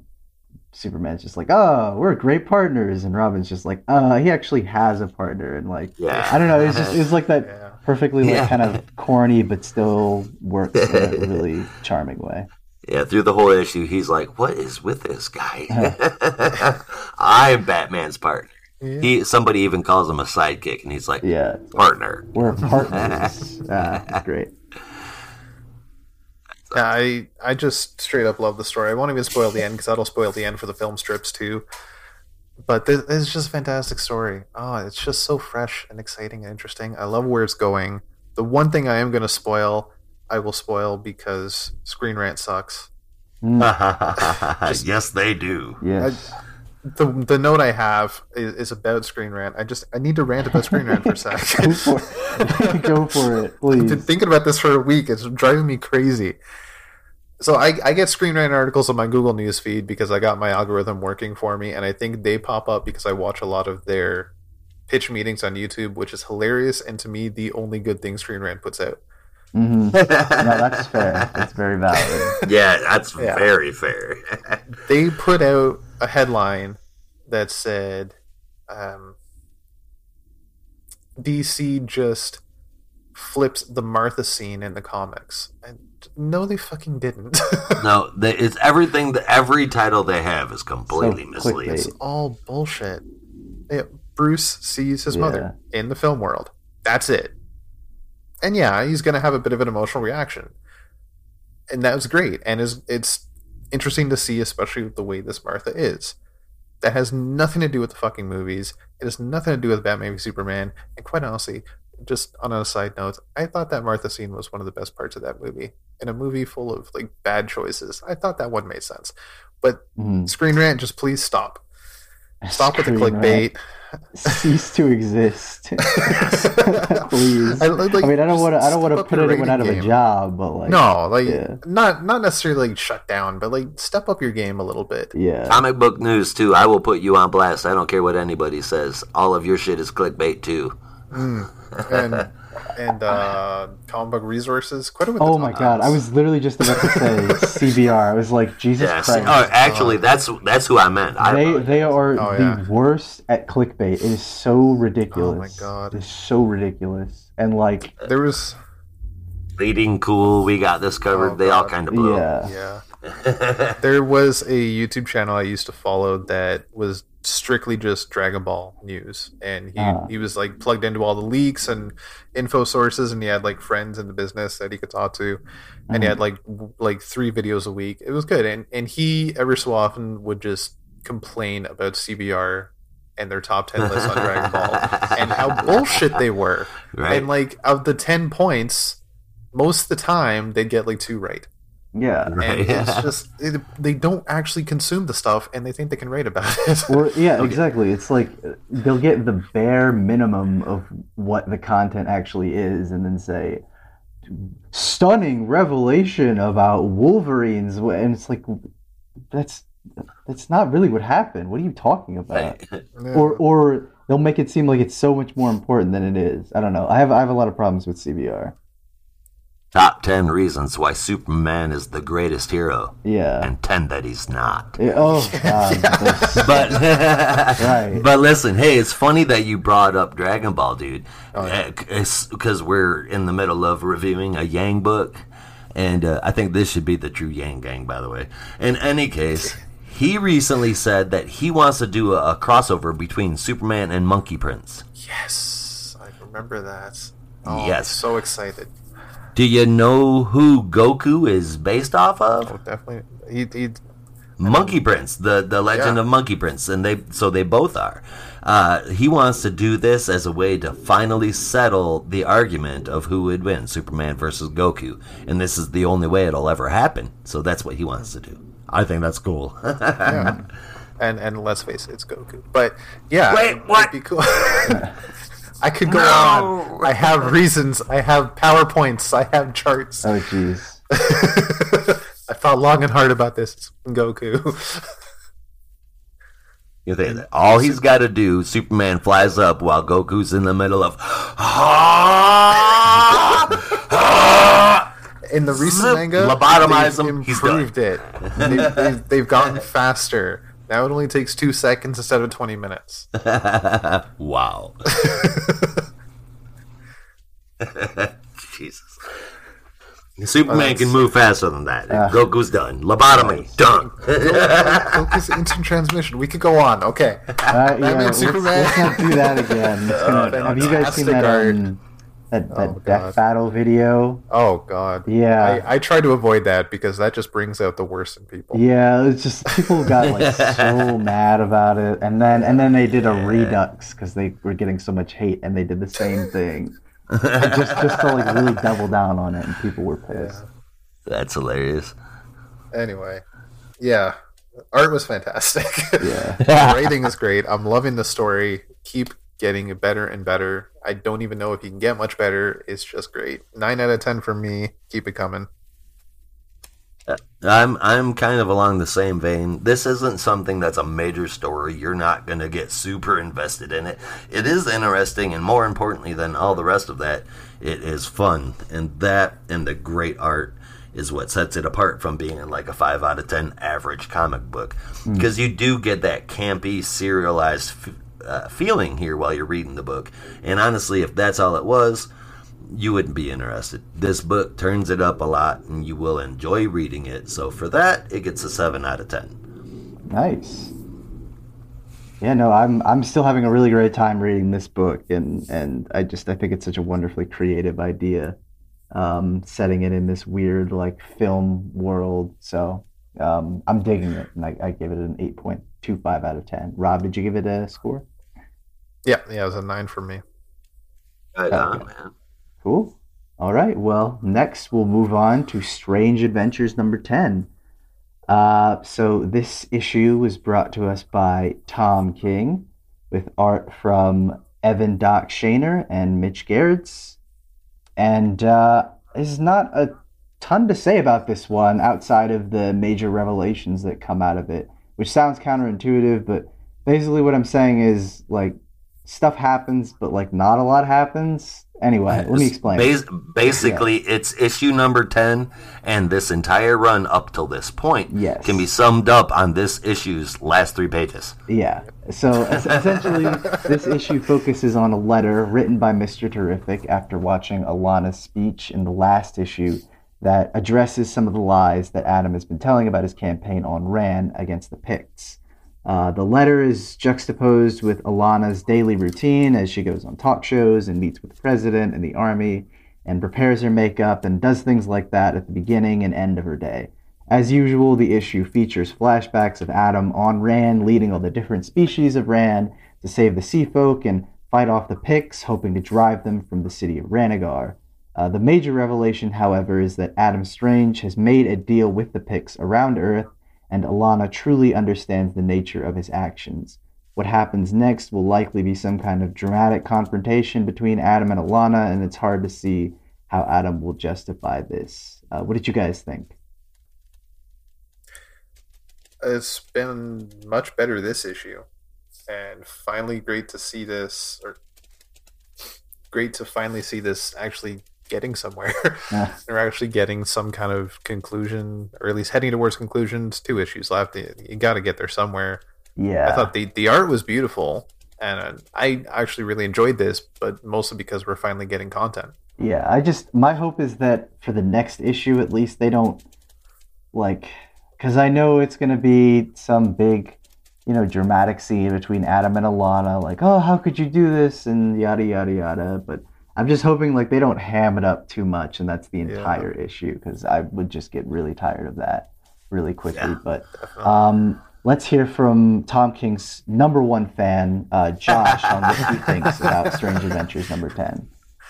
Superman's just like, oh, we're great partners, and Robin's just like, uh, he actually has a partner, and like, Yeah. I don't know, it's just it's like that Yeah. Perfectly like Yeah. kind of corny but still works in a really charming way. Yeah, through the whole issue, he's like, "What is with this guy? I'm Batman's partner." He somebody even calls him a sidekick, and he's like, Yeah, partner. we're partners. ah, great. Yeah, I I just straight up love the story. I won't even spoil the end because that'll spoil the end for the film strips too. But this, this is just a fantastic story. Oh, it's just so fresh and exciting and interesting. I love where it's going. The one thing I am going to spoil, I will spoil because Screen Rant sucks. Mm. yes, they do. Yes. The the note I have is, is about Screen Rant. I just I need to rant about Screen Rant for a sec. Go for it. Go for it, I've been thinking about this for a week. It's driving me crazy. So I, I get Screen Rant articles on my Google News feed because I got my algorithm working for me, and I think they pop up because I watch a lot of their pitch meetings on YouTube, which is hilarious and to me the only good thing Screen Rant puts out. hmm No, that's fair. That's very valid. Yeah, that's Yeah. very fair. They put out a headline that said, um, "DC just flips the Martha scene in the comics," and no, they fucking didn't. no, they, it's everything. That every title they have is completely So misleading. It's all bullshit. Yeah, Bruce sees his Yeah. mother in the film world. That's it. And yeah, he's going to have a bit of an emotional reaction. And that was great. And is it's interesting to see, especially with the way this Martha is. That has nothing to do with the fucking movies. It has nothing to do with Batman v Superman. And quite honestly, just on a side note, I thought that Martha scene was one of the best parts of that movie. In a movie full of like bad choices, I thought that one made sense. But Mhm. Screen Rant, just please stop. Stop with the Screen clickbait. Cease to exist. please. I, I, mean, I don't want to. I don't want to put your anyone out of rating a job, but like, No, like Yeah. not not necessarily like shut down, but like step up your game a little bit. yeah, Comic book news too. I will put you on blast. I don't care what anybody says. All of your shit is clickbait too. And and uh comic book resources. Quit it with the Oh my god! I was literally just about to say CBR. I was like, Jesus Yeah. Christ! oh, actually, that's that's who I meant. I they wrote they are Oh, the yeah. worst at clickbait. It is so ridiculous. Oh my God. it's so ridiculous. And like, there was leading cool. We got this covered. Oh, they all kind of blew. yeah, yeah. there was a YouTube channel I used to follow that was strictly just Dragon Ball news, and he Ah. he was like plugged into all the leaks and info sources, and he had like friends in the business that he could talk to, and he had like w- like three videos a week. It was good, and and he every so often would just complain about CBR and their top ten lists on Dragon Ball and how bullshit they were, Right. and like of the ten points, most of the time they'd get like two right yeah. and Right. it's just it, they don't actually consume the stuff and they think they can write about it Or yeah, exactly. It's like they'll get the bare minimum of what the content actually is, and then say, "Stunning revelation about Wolverines," and it's like, that's that's not really what happened. What are you talking about? Yeah. Or or they'll make it seem like it's so much more important than it is. I don't know. I have I have a lot of problems with CBR. Top ten reasons why Superman is the greatest hero, Yeah. and ten that he's not. Yeah, oh god. But Right. but listen, hey, it's funny that you brought up Dragon Ball, dude. Oh, yeah. Because we're in the middle of reviewing a Yang book, and uh, I think this should be the true Yang Gang, by the way. In any case, he recently said that he wants to do a, a crossover between Superman and Monkey Prince. yes i remember that oh, Yes. I'm so excited Do you know who Goku is based off of? oh definitely he, he Monkey Prince, the the legend Yeah. of Monkey Prince, and they so they both are. Uh, he wants to do this as a way to finally settle the argument of who would win, Superman versus Goku, and this is the only way it'll ever happen. So that's what he wants to do. I think that's cool. yeah and and let's face it it's goku but yeah Wait, it'd what? be cool i could go No. on i have reasons i have powerpoints i have charts oh jeez. i thought long and hard about this goku you think that all he's got to do, Superman flies up while Goku's in the middle of. Ah, ah, in the recent Zip, manga, lobotomize they've him, he's done. improved it. They've, they've, they've gotten faster. Now it only takes two seconds instead of twenty minutes. wow. Jesus. Superman can move faster than that. Uh. Goku's done. Lobotomy done. Goku's instant transmission. We could go on. Okay. Uh, yeah, let's, Superman. let's not do that again. It's gonna- no, have you guys seen that Fantastic on that, that Oh, death battle video? Oh God. Yeah. I, I try to avoid that because that just brings out the worst in people. Yeah, it's just people got like so mad about it, and then and then they did a redux because they were getting so much hate, and they did the same thing, just just to like really double down on it, and people were pissed. That's hilarious. Anyway, yeah, art was fantastic. Yeah. the rating is great. I'm loving the story. Keep getting better and better. I don't even know if you can get much better. It's just great. Nine out of ten for me. Keep it coming. Uh, I'm I'm kind of along the same vein. This isn't something that's a major story. You're not gonna get super invested in it. It is interesting, and more importantly than all the rest of that, it is fun, and that and the great art is what sets it apart from being like a five out of ten average comic book. Hmm. Because you do get that campy, serialized f- uh, feeling here while you're reading the book. And honestly, if that's all it was, you wouldn't be interested. This book turns it up a lot, and you will enjoy reading it. So for that, it gets a seven out of ten. Nice. Yeah, no, I'm I'm still having a really great time reading this book, and and I just I think it's such a wonderfully creative idea, um, setting it in this weird like film world. So um, I'm digging it, and I, I gave it an eight point two five out of ten. Rob, did you give it a score? Yeah, yeah, it was a nine for me. Right Okay. on, man. Cool. All right. Well, next we'll move on to Strange Adventures number 10. Uh, so this issue was brought to us by Tom King with art from Evan Doc Shaner and Mitch Gerads. And uh, there's not a ton to say about this one outside of the major revelations that come out of it, which sounds counterintuitive, but basically what I'm saying is like stuff happens, but like not a lot happens. Anyway, let me explain. Bas- basically, it's issue number 10, and this entire run up till this point Yes. can be summed up on this issue's last three pages. Yeah. So essentially, this issue focuses on a letter written by Mr. Terrific after watching Alana's speech in the last issue that addresses some of the lies that Adam has been telling about his campaign on Rann against the Pykkts. Uh, the letter is juxtaposed with Alana's daily routine as she goes on talk shows and meets with the president and the army and prepares her makeup and does things like that at the beginning and end of her day. As usual, the issue features flashbacks of Adam on Rann leading all the different species of Rann to save the sea folk and fight off the Pykkts, hoping to drive them from the city of Ranagar. Uh, the major revelation, however, is that Adam Strange has made a deal with the Pykkts around Earth, and Alana truly understands the nature of his actions. What happens next will likely be some kind of dramatic confrontation between Adam and Alana, and it's hard to see how Adam will justify this. Uh, what did you guys think? It's been much better this issue, and finally great to see this, or great to finally see this actually getting somewhere. Yeah. They're actually getting some kind of conclusion, or at least heading towards conclusions. Two issues left. You, you got to get there somewhere. Yeah. I thought the the art was beautiful, and uh, I actually really enjoyed this, but mostly because we're finally getting content. Yeah, I just my hope is that for the next issue at least they don't like cuz I know it's going to be some big, you know, dramatic scene between Adam and Alana like, "Oh, how could you do this?" and yada yada yada, but I'm just hoping like they don't ham it up too much and that's the Yeah. entire issue cuz I would just get really tired of that really quickly, Yeah. but um Let's hear from Tom King's number one fan, uh, Josh, on what he thinks about Strange Adventures number 10.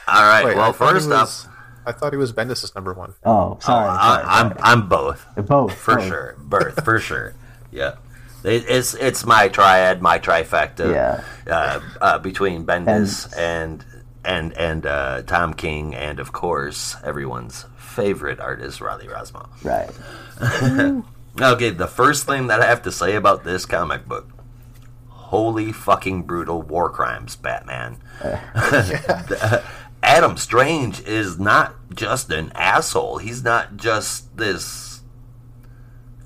All right. Wait, well, thought he first up, I thought he was Bendis' number one. Oh, sorry. I, sorry, I'm sorry. I'm both Both. for both. sure. Birth for sure. Yeah. It, it's it's my triad, my trifecta. Yeah. Uh, uh, between Bendis Bendis. and and and uh, Tom King, and of course everyone's favorite artist, Riley Rossmo. Right. Okay, the first thing that I have to say about this comic book. Holy fucking brutal war crimes, Batman. The- Adam Strange is not just an asshole. He's not just this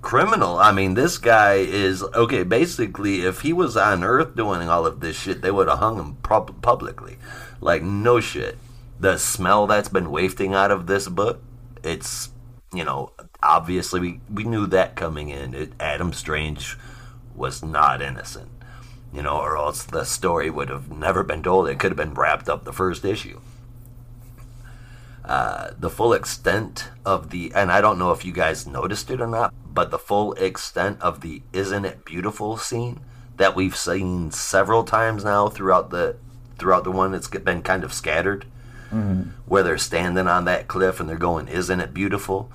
criminal. I mean, this guy is okay. Basically, if he was on Earth doing all of this shit, they would have hung him pub- publicly. Like no shit. The smell that's been wafting out of this book it's you know obviously we we knew that coming in. It, Adam Strange was not innocent, you know, or else the story would have never been told. It could have been wrapped up the first issue. Uh, the full extent of the, and I don't know if you guys noticed it or not, but the full extent of the "Isn't it beautiful" scene that we've seen several times now throughout the throughout the one. It's been kind of scattered, mm-hmm. where they're standing on that cliff and they're going, "Isn't it beautiful?"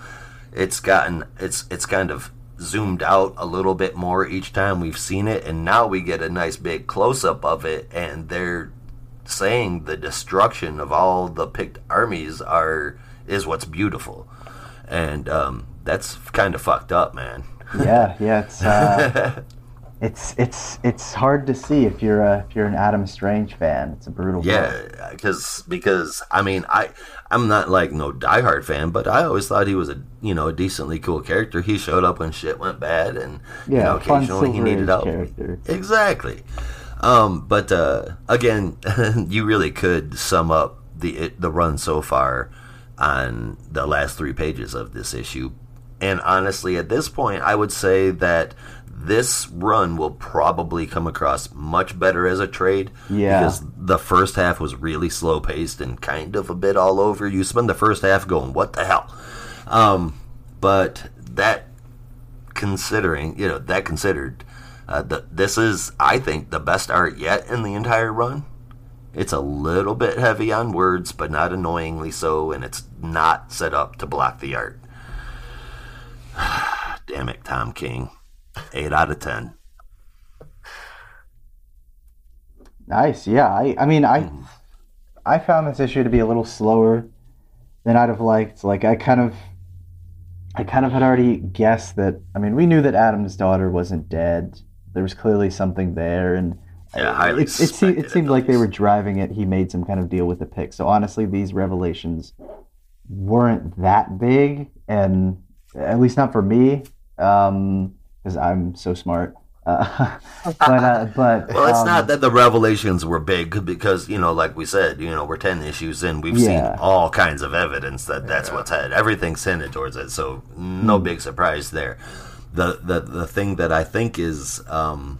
It's gotten it's it's kind of zoomed out a little bit more each time we've seen it, and now we get a nice big close up of it, and they're saying the destruction of all the picked armies are is what's beautiful, and um, that's kind of fucked up, man. Yeah, yeah, it's uh, it's it's it's hard to see if you're a if you're an Adam Strange fan. It's a brutal. Yeah, because because I mean I I'm not like no diehard fan, but I always thought he was a you know a decently cool character. He showed up when shit went bad, and yeah, you know, occasionally he needed help. Character. Exactly. Um, but uh, again, you really could sum up the the run so far on the last three pages of this issue. And honestly, at this point, I would say that this run will probably come across much better as a trade. Yeah. Because the first half was really slow paced and kind of a bit all over. You spend the first half going, what the hell? Um, but that considering, you know, that considered, uh, the, this is, I think, the best art yet in the entire run. It's a little bit heavy on words, but not annoyingly so, and it's not set up to block the art. Damn it, Tom King. 8 out of 10. Nice. Yeah. I, I mean, I, mm. I found this issue to be a little slower than I'd have liked. Like, I kind of, I kind of had already guessed that. I mean, we knew that Adam's daughter wasn't dead there was clearly something there, and yeah, it, it, seemed, it seemed like they were driving it. He made some kind of deal with the pick. So honestly, these revelations weren't that big, and at least not for me, because um, I'm so smart. Uh, but uh, but well, it's um, not that the revelations were big because you know, like we said, you know, we're ten issues in. We've yeah. seen all kinds of evidence that that's yeah. what's had. Everything's tended towards it, so no mm. big surprise there the the the thing that I think is um,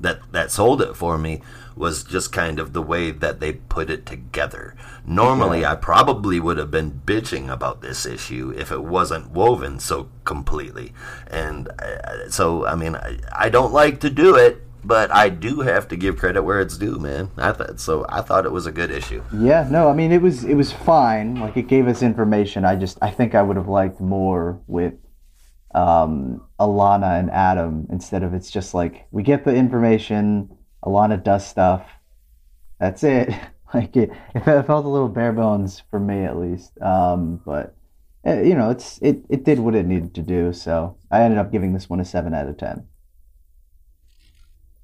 that that sold it for me was just kind of the way that they put it together. Normally, yeah. I probably would have been bitching about this issue if it wasn't woven so completely. And uh, so, I mean, I, I don't like to do it, but I do have to give credit where it's due, man. I thought so. I thought it was a good issue. Yeah, no, I mean it was it was fine. Like it gave us information. I just I think I would have liked more with um, Alana and Adam instead of it's just like we get the information, Alana does stuff, that's it. like it, it felt a little bare bones for me at least. Um, but eh, you know, it's it it did what it needed to do. So I ended up giving this one a seven out of ten.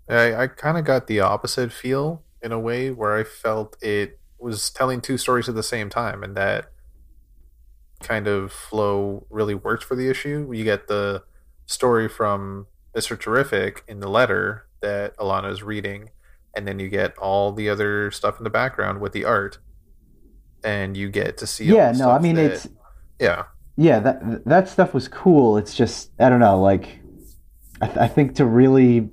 I, I kind of got the opposite feel in a way where I felt it was telling two stories at the same time, and that kind of flow really works for the issue. You get the story from Mr. Terrific in the letter that Alana is reading, and then you get all the other stuff in the background with the art, and you get to see. Yeah, no, I mean that, it's yeah, yeah. That that stuff was cool. It's just I don't know, like I, th- I think to really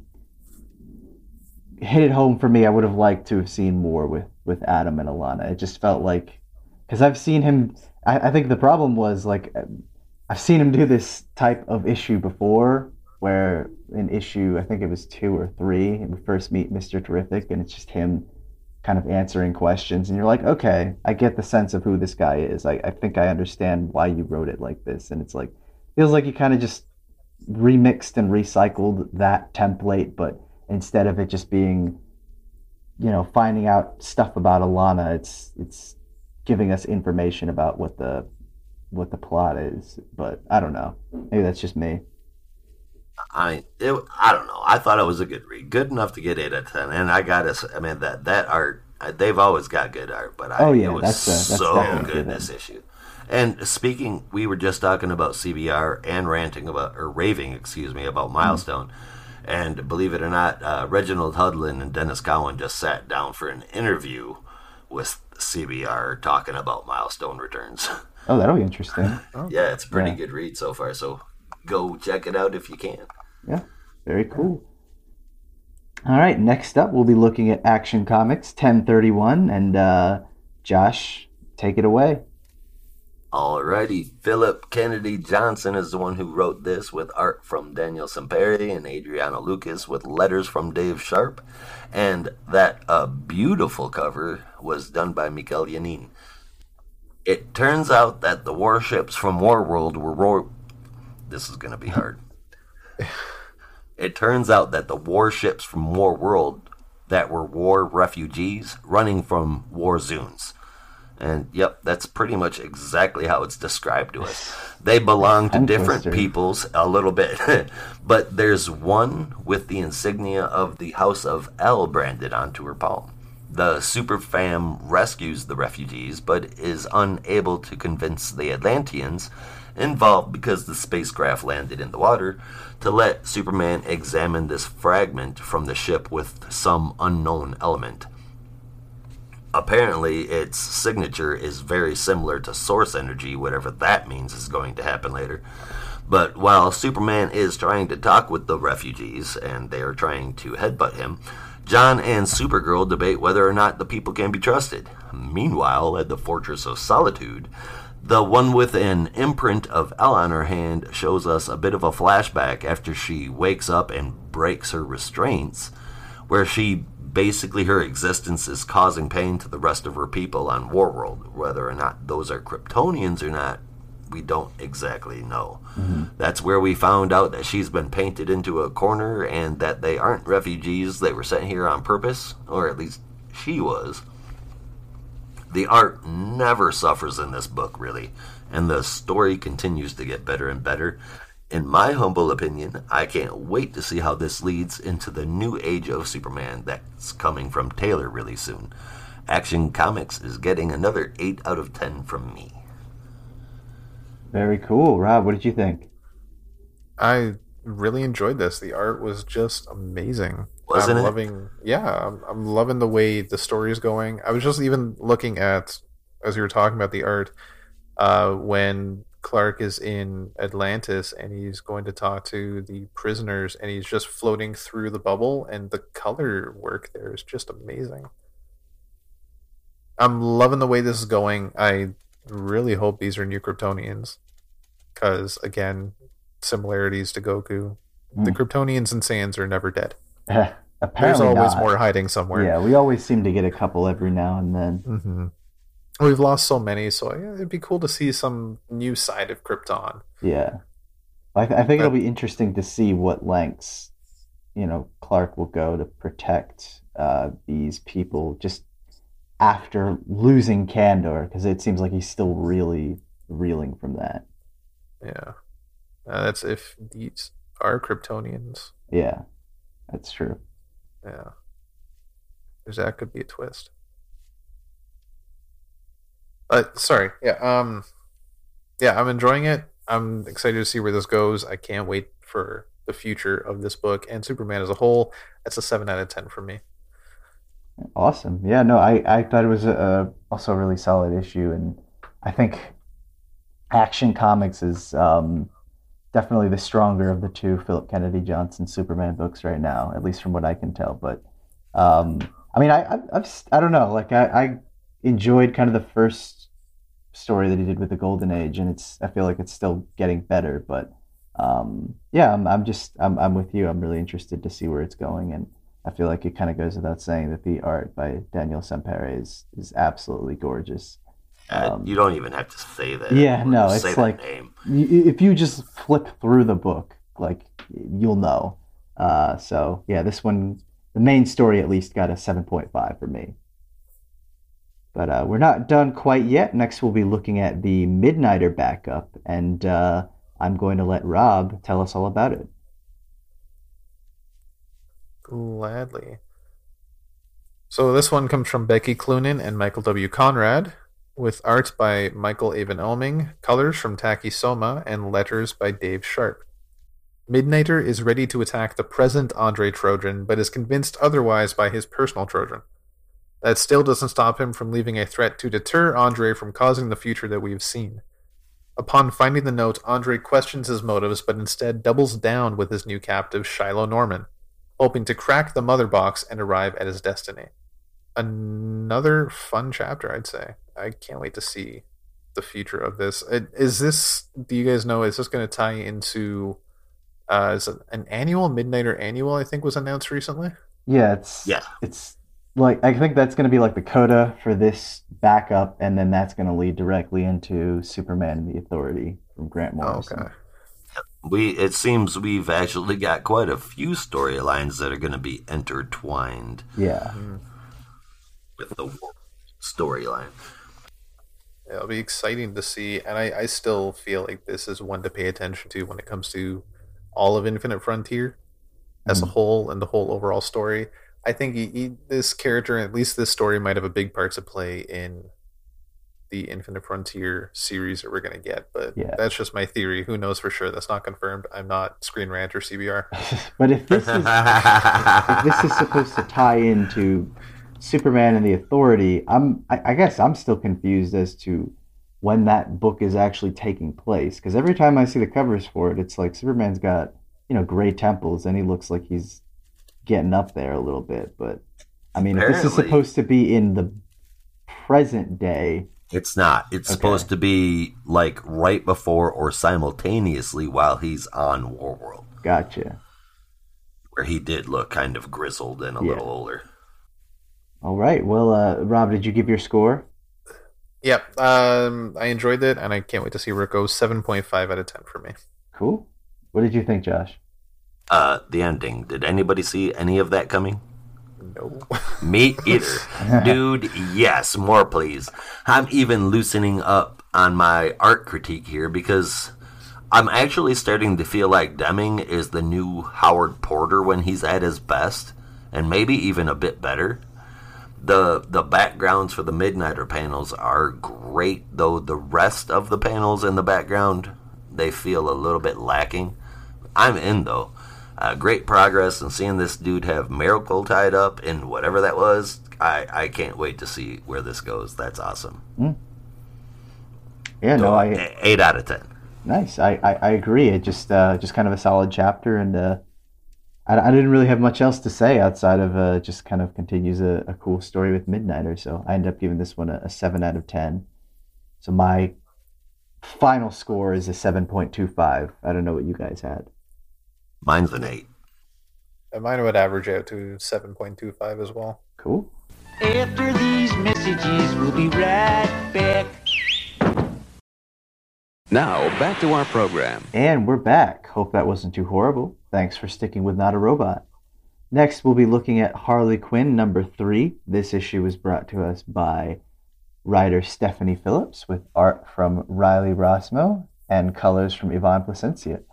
hit it home for me, I would have liked to have seen more with with Adam and Alana. It just felt like because I've seen him I, I think the problem was like I've seen him do this type of issue before, where an issue I think it was two or three, we first meet Mister Terrific, and it's just him kind of answering questions, and you're like, okay, I get the sense of who this guy is. I, I think I understand why you wrote it like this, and it's like feels like you kind of just remixed and recycled that template, but instead of it just being, you know, finding out stuff about Alana, it's it's giving us information about what the what the plot is. But I don't know. Maybe that's just me. I it, I don't know. I thought it was a good read, good enough to get eight out of ten. And I got to, I mean that that art, they've always got good art, but I, oh yeah, was that's, uh, that's so good this issue. And speaking, we were just talking about CBR and ranting about or raving, excuse me, about Milestone. Mm-hmm. And believe it or not, uh, Reginald Hudlin and Denys Cowan just sat down for an interview with CBR talking about milestone returns. Oh, that'll be interesting. yeah, it's a pretty Yeah. good read so far. So go check it out if you can. Yeah, very cool. All right, next up, we'll be looking at Action Comics 1031, and uh, Josh, take it away. Alrighty, Philip Kennedy Johnson is the one who wrote this with art from Daniel Sampere and Adriano Lucas with letters from Dave Sharpe. And that uh, beautiful cover was done by Mikel Janín. It turns out that the warships from Warworld were. Ro- this is going to be hard. it turns out that the warships from Warworld that were war refugees running from war zones. And yep, that's pretty much exactly how it's described to us. They belong to different peoples a little bit, but there's one with the insignia of the House of El branded onto her palm. The super fam rescues the refugees, but is unable to convince the Atlanteans involved because the spacecraft landed in the water to let Superman examine this fragment from the ship with some unknown element. Apparently, its signature is very similar to source energy, whatever that means is going to happen later. But while Superman is trying to talk with the refugees and they are trying to headbutt him, John and Supergirl debate whether or not the people can be trusted. Meanwhile, at the Fortress of Solitude, the one with an imprint of El on her hand shows us a bit of a flashback after she wakes up and breaks her restraints, where she basically her existence is causing pain to the rest of her people on Warworld. Whether or not those are Kryptonians or not, we don't exactly know. That's where we found out that she's been painted into a corner and that they aren't refugees, they were sent here on purpose, or at least she was. The art never suffers in this book, really, and the story continues to get better and better. In my humble opinion, I can't wait to see how this leads into the new age of Superman that's coming from Taylor really soon. Action Comics is getting another 8 out of 10 from me. Very cool. Rob, what did you think? I really enjoyed this. The art was just amazing. Wasn't I'm it? loving yeah, I'm, I'm loving the way the story is going. I was just even looking at as you were talking about the art, uh, when Clark is in Atlantis and he's going to talk to the prisoners and he's just floating through the bubble and the color work there is just amazing. I'm loving the way this is going. I really hope these are new Kryptonians. Because again, similarities to Goku. The Mm. Kryptonians and Saiyans are never dead. Apparently There's always not. more hiding somewhere. Yeah, we always seem to get a couple every now and then. hmm We've lost so many, so yeah, it'd be cool to see some new side of Krypton. Yeah, I, th- I think it'll be interesting to see what lengths, you know, Clark will go to protect uh, these people just after losing Kandor, because it seems like he's still really reeling from that. Yeah, uh, that's if these are Kryptonians. Yeah, that's true. Yeah, because that could be a twist. Uh, sorry. Yeah. Um. Yeah, I'm enjoying it. I'm excited to see where this goes. I can't wait for the future of this book and Superman as a whole. That's a seven out of ten for me. Awesome. Yeah, no, I, I thought it was a, a also a really solid issue, and I think Action Comics is um, definitely the stronger of the two Philip Kennedy Johnson Superman books right now, at least from what I can tell. But um, I mean, I, I I've I don't know, like I, I enjoyed kind of the first story that he did with the Golden Age, and it's I feel like it's still getting better, but um, yeah, I'm I'm just I'm I'm with you. I'm really interested to see where it's going, and I feel like it kind of goes without saying that the art by Daniel Sampere is is absolutely gorgeous. Uh, Um, you don't even have to say that. yeah, no, it's like-. If you just flip through the book, like you'll know. Uh, so yeah, this one, the main story at least got a seven point five for me. But uh, we're not done quite yet. Next, we'll be looking at the Midnighter backup, and uh, I'm going to let Rob tell us all about it. Gladly. So this one comes from Becky Cloonan and Michael W. Conrad, with art by Michael Avon Oeming, colors from Taki Soma, and letters by Dave Sharpe. Midnighter is ready to attack the present Andre Trojan, but is convinced otherwise by his personal Trojan. That still doesn't stop him from leaving a threat to deter Andre from causing the future that we've seen. Upon finding the note, Andre questions his motives, but instead doubles down with his new captive, Shiloh Norman, hoping to crack the mother box and arrive at his destiny. Another fun chapter, I'd say. I can't wait to see the future of this. Is this? Do you guys know? Is this going to tie into? Uh, is it an annual Midnighter annual? I think was announced recently. Yeah, it's Yeah. it's like I think that's going to be like the coda for this backup, and then that's going to lead directly into Superman the Authority from Grant Oh, Morrison. okay. We it seems we've actually got quite a few storylines that are going to be intertwined Yeah, with the storyline. It'll be exciting to see, and I, I still feel like this is one to pay attention to when it comes to all of Infinite Frontier as a mm-hmm. whole and the whole overall story. I think he, he, this character, at least this story, might have a big part to play in the Infinite Frontier series that we're going to get. But Yeah. that's just my theory. Who knows for sure? That's not confirmed. I'm not Screen Rant or CBR. but if this is if this is supposed to tie into Superman and the Authority, I'm I, I guess I'm still confused as to when that book is actually taking place. Because every time I see the covers for it, it's like Superman's got you know gray temples and he looks like he's getting up there a little bit. But I mean, if this is supposed to be in the present day, It's not. It's Okay. supposed to be like right before or simultaneously while he's on Warworld, gotcha. where he did look kind of grizzled and a Yeah. little older. All right. Well, uh, Rob, did you give your score? Yep, um, I enjoyed it, and I can't wait to see where it goes. 7.5 out of 10 for me. Cool. What did you think, Josh? Uh, the ending. Did anybody see any of that coming? No. Me either. Dude, yes, more please. I'm even loosening up on my art critique here because I'm actually starting to feel like Oeming is the new Howard Porter when he's at his best, and maybe even a bit better. The the backgrounds for the Midnighter panels are great, though the rest of the panels in the background they feel a little bit lacking. I'm in though. Uh, great progress and seeing this dude have Miracle tied up in whatever that was. I, I can't wait to see where this goes. That's awesome. Yeah, no, So, I a- eight out of ten. nice. I, I, I agree. It just uh, just kind of a solid chapter, and uh, I, I didn't really have much else to say outside of uh, just kind of continues a, a cool story with Midnighter. So I ended up giving this one a, a seven out of ten. So my final score is a seven point two five. I don't know what you guys had. Mine's an eight. And mine would average out to 7.25 as well. Cool. After these messages, we'll be right back. Now, back to our program. And we're back. Hope that wasn't too horrible. Thanks for sticking with Not a Robot. Next, we'll be looking at Harley Quinn number three. This issue was brought to us by writer Stephanie Phillips with art from Riley Rossmo and colors from Ivan Plascencia.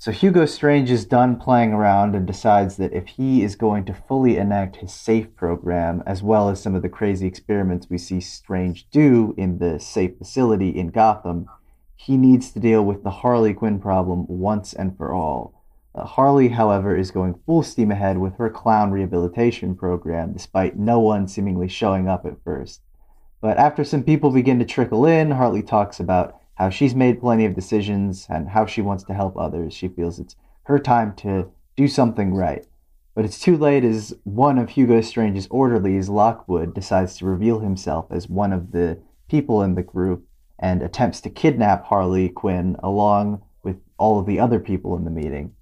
So Hugo Strange is done playing around and decides that if he is going to fully enact his SAFE program, as well as some of the crazy experiments we see Strange do in the SAFE facility in Gotham, he needs to deal with the Harley Quinn problem once and for all. Uh, Harley, however, is going full steam ahead with her clown rehabilitation program, despite no one seemingly showing up at first. But after some people begin to trickle in, Harley talks about how she's made plenty of decisions and how she wants to help others. She feels it's her time to do something right. But it's too late as one of Hugo Strange's orderlies, Lockwood, decides to reveal himself as one of the people in the group and attempts to kidnap Harley Quinn along with all of the other people in the meeting.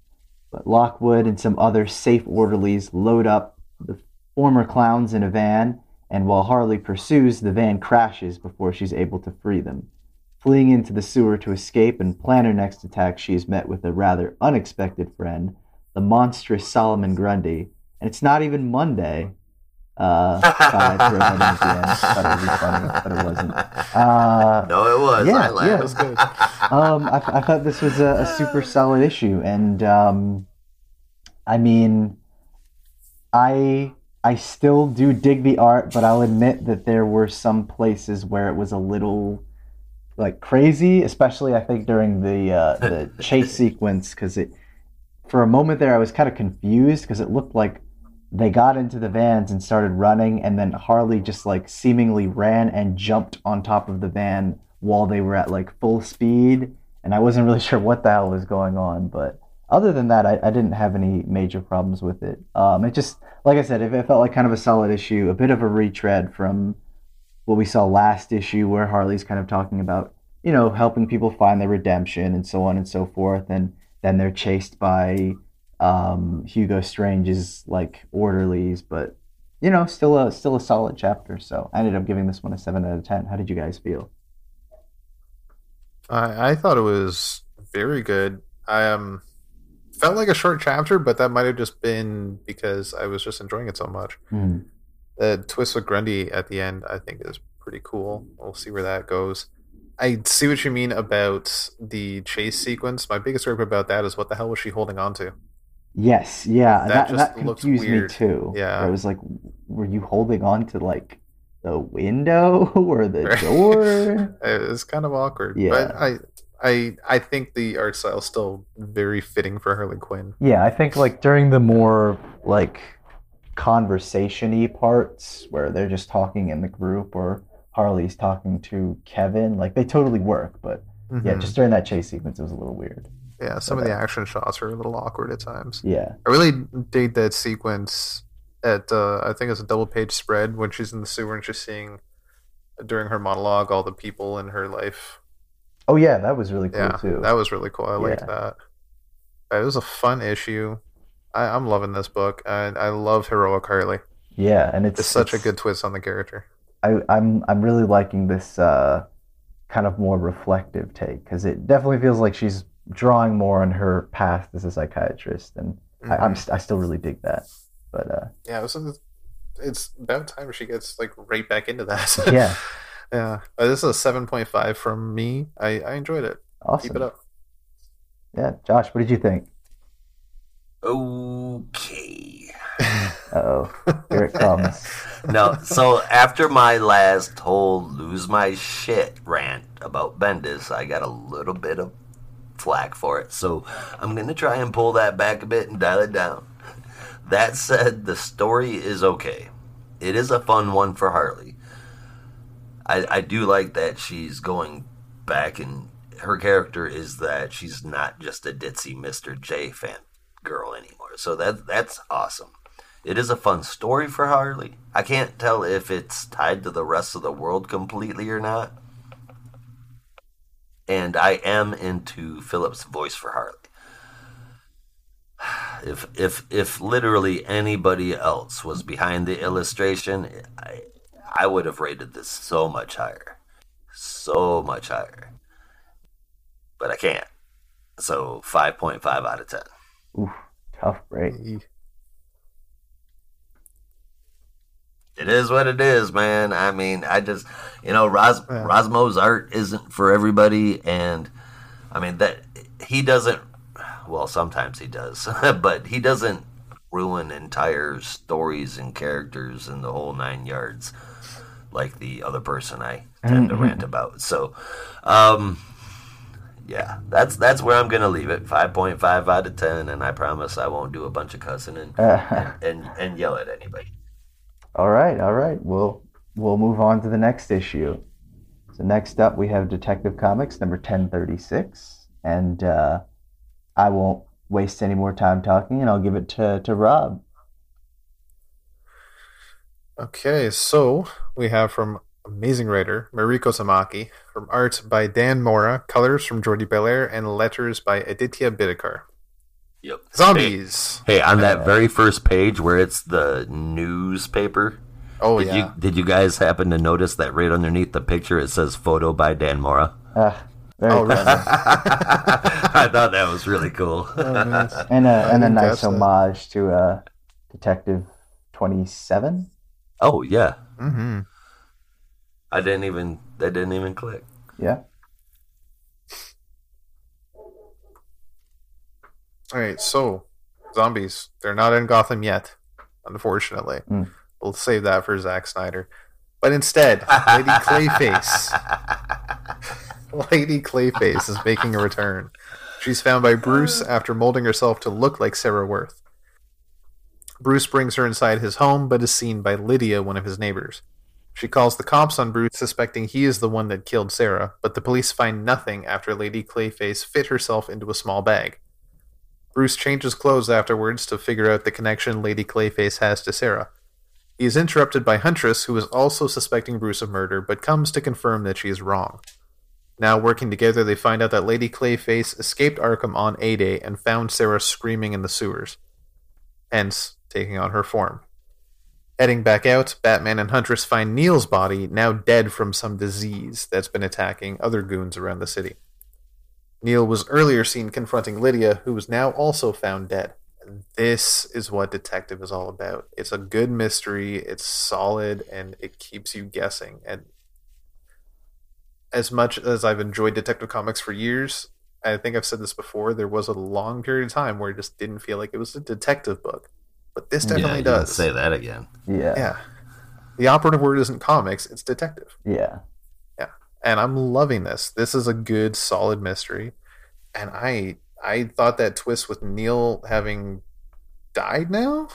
But Lockwood and some other safe orderlies load up the former clowns in a van, and while Harley pursues, the van crashes before she's able to free them. Fleeing into the sewer to escape and plan her next attack, she is met with a rather unexpected friend, the monstrous Solomon Grundy. And it's not even Monday. Uh, thought I'd throw that in at the end. Thought it would be funny, but it wasn't. Uh, No, it was. Yeah, I yeah. laughed. That was good. um, I, I thought this was a, a super solid issue, and um, I mean, I I still do dig the art, but I'll admit that there were some places where it was a little like crazy, especially I think during the uh, the chase sequence because it for a moment there I was kind of confused because it looked like they got into the vans and started running, and then Harley just like seemingly ran and jumped on top of the van while they were at like full speed. And I wasn't really sure what the hell was going on, but other than that, I, I didn't have any major problems with it. Um, it just, like I said, it, it felt like kind of a solid issue, a bit of a retread from what we saw last issue, where Harley's kind of talking about, you know, helping people find their redemption and so on and so forth. And then they're chased by um, Hugo Strange's like orderlies, but you know, still a still a solid chapter. So I ended up giving this one a seven out of ten. How did you guys feel? I, I thought it was very good. I um felt like a short chapter, but that might have just been because I was just enjoying it so much. Mm. The twist with Grundy at the end, I think, is pretty cool. We'll see where that goes. I see what you mean about the chase sequence. My biggest gripe about that is what the hell was she holding on to? Yes, yeah, That that just that, confused me too. Yeah. I was like, were you holding on to like the window or the door? It was kind of awkward. Yeah. But I I I think the art style is still very fitting for Harley Quinn. Yeah, I think like during the more like conversation-y parts where they're just talking in the group or Harley's talking to Kevin, like they totally work, but yeah, Mhm. just during that chase sequence it was a little weird. yeah, some of the action shots are a little awkward at times. Yeah. I really dig that sequence at uh, I think it's a double page spread when she's in the sewer and she's seeing during her monologue all the people in her life. Oh yeah, that was really cool yeah, too. that was really cool. I liked that. It was a fun issue. I, I'm loving this book, and I love heroic Harley. yeah, and it's, It's such a good twist on the character. I, I'm I'm really liking this uh, kind of more reflective take because it definitely feels like she's drawing more on her past as a psychiatrist, and I, I'm Mhm. st- I still really dig that. But uh, Yeah, it was, it's about time she gets like right back into that. yeah, yeah. Uh, this is a seven point five from me. I, I enjoyed it. awesome. Keep it up. Yeah, Josh, what did you think? Okay. Uh oh, here it comes. no, so after my last whole lose my shit rant about Bendis, I got a little bit of flack for it. So I'm going to try and pull that back a bit and dial it down. That said, the story is okay. It is a fun one for Harley. I, I do like that she's going back and her character is that she's not just a ditzy Mr. J fan girl anymore. So that that's awesome. It is a fun story for Harley. I can't tell if it's tied to the rest of the world completely or not. And I am into Philip's voice for Harley. If if if literally anybody else was behind the illustration, I I would have rated this so much higher. So much higher. But I can't. So 5.5 out of 10. Oof, tough break. It is what it is, man. I mean, I just, you know, Ros- Yeah. Rossmo's art isn't for everybody, and I mean that he doesn't. Well, sometimes he does, but he doesn't ruin entire stories and characters and the whole nine yards like the other person I tend to rant about. So, um, yeah, that's that's where I'm gonna leave it. Five point five out of ten, and I promise I won't do a bunch of cussing and and, and yell at anybody. All right, all right. We'll we'll move on to the next issue. So next up, we have Detective Comics number ten thirty six, and uh, I won't waste any more time talking, and I'll give it to to Rob. Okay, so we have from amazing writer Mariko Tamaki, from art by Dan Mora, colors from Jordie Bellaire, and letters by Aditya Bidikar. Yep. Zombies. Hey, on that very first page where it's the newspaper, Oh did yeah. you did you guys happen to notice that right underneath the picture it says photo by Dan Mora? Uh, very Oh, clever. I thought that was really cool. and a and a nice catch that. homage to uh, Detective Twenty Seven. oh yeah, hmm I didn't even that didn't even click. Yeah. All right, so zombies. They're not in Gotham yet, unfortunately. Mm. We'll save that for Zack Snyder. But instead, Lady Clayface. Lady Clayface is making a return. She's found by Bruce after molding herself to look like Sarah Worth. Bruce brings her inside his home, but is seen by Lydia, one of his neighbors. She calls the cops on Bruce, suspecting he is the one that killed Sarah, but the police find nothing after Lady Clayface fit herself into a small bag. Bruce changes clothes afterwards to figure out the connection Lady Clayface has to Sarah. He is interrupted by Huntress, who is also suspecting Bruce of murder, but comes to confirm that she is wrong. Now, working together, they find out that Lady Clayface escaped Arkham on A Day and found Sarah screaming in the sewers, hence taking on her form. Heading back out, Batman and Huntress find Neil's body, now dead from some disease that's been attacking other goons around the city. Neil was earlier seen confronting Lydia, who was now also found dead. This is what Detective is all about. It's a good mystery, it's solid, and it keeps you guessing. And as much as I've enjoyed Detective Comics for years, I think I've said this before, there was a long period of time where it just didn't feel like it was a detective book. But this definitely yeah, does. say that again. Yeah. Yeah. The operative word isn't comics, it's detective. Yeah. Yeah. And I'm loving this. This is a good, solid mystery. And I I thought that twist with Neil having died now,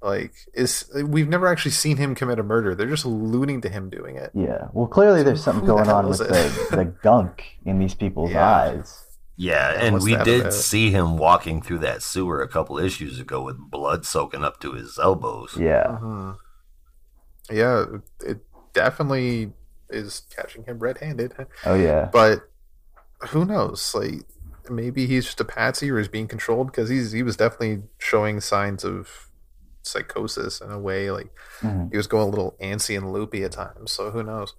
like is we've never actually seen him commit a murder. They're just alluding to him doing it. Yeah. Well, clearly there's something going on with the, the gunk in these people's Yeah. eyes. Yeah, Yeah, and what's we did about? see him walking through that sewer a couple issues ago with blood soaking up to his elbows. Yeah. Mhm. Yeah, it definitely is catching him red-handed. Oh yeah. But who knows? Like maybe he's just a patsy or he's being controlled because he's he was definitely showing signs of psychosis in a way. Like Mhm. he was going a little antsy and loopy at times. So who knows?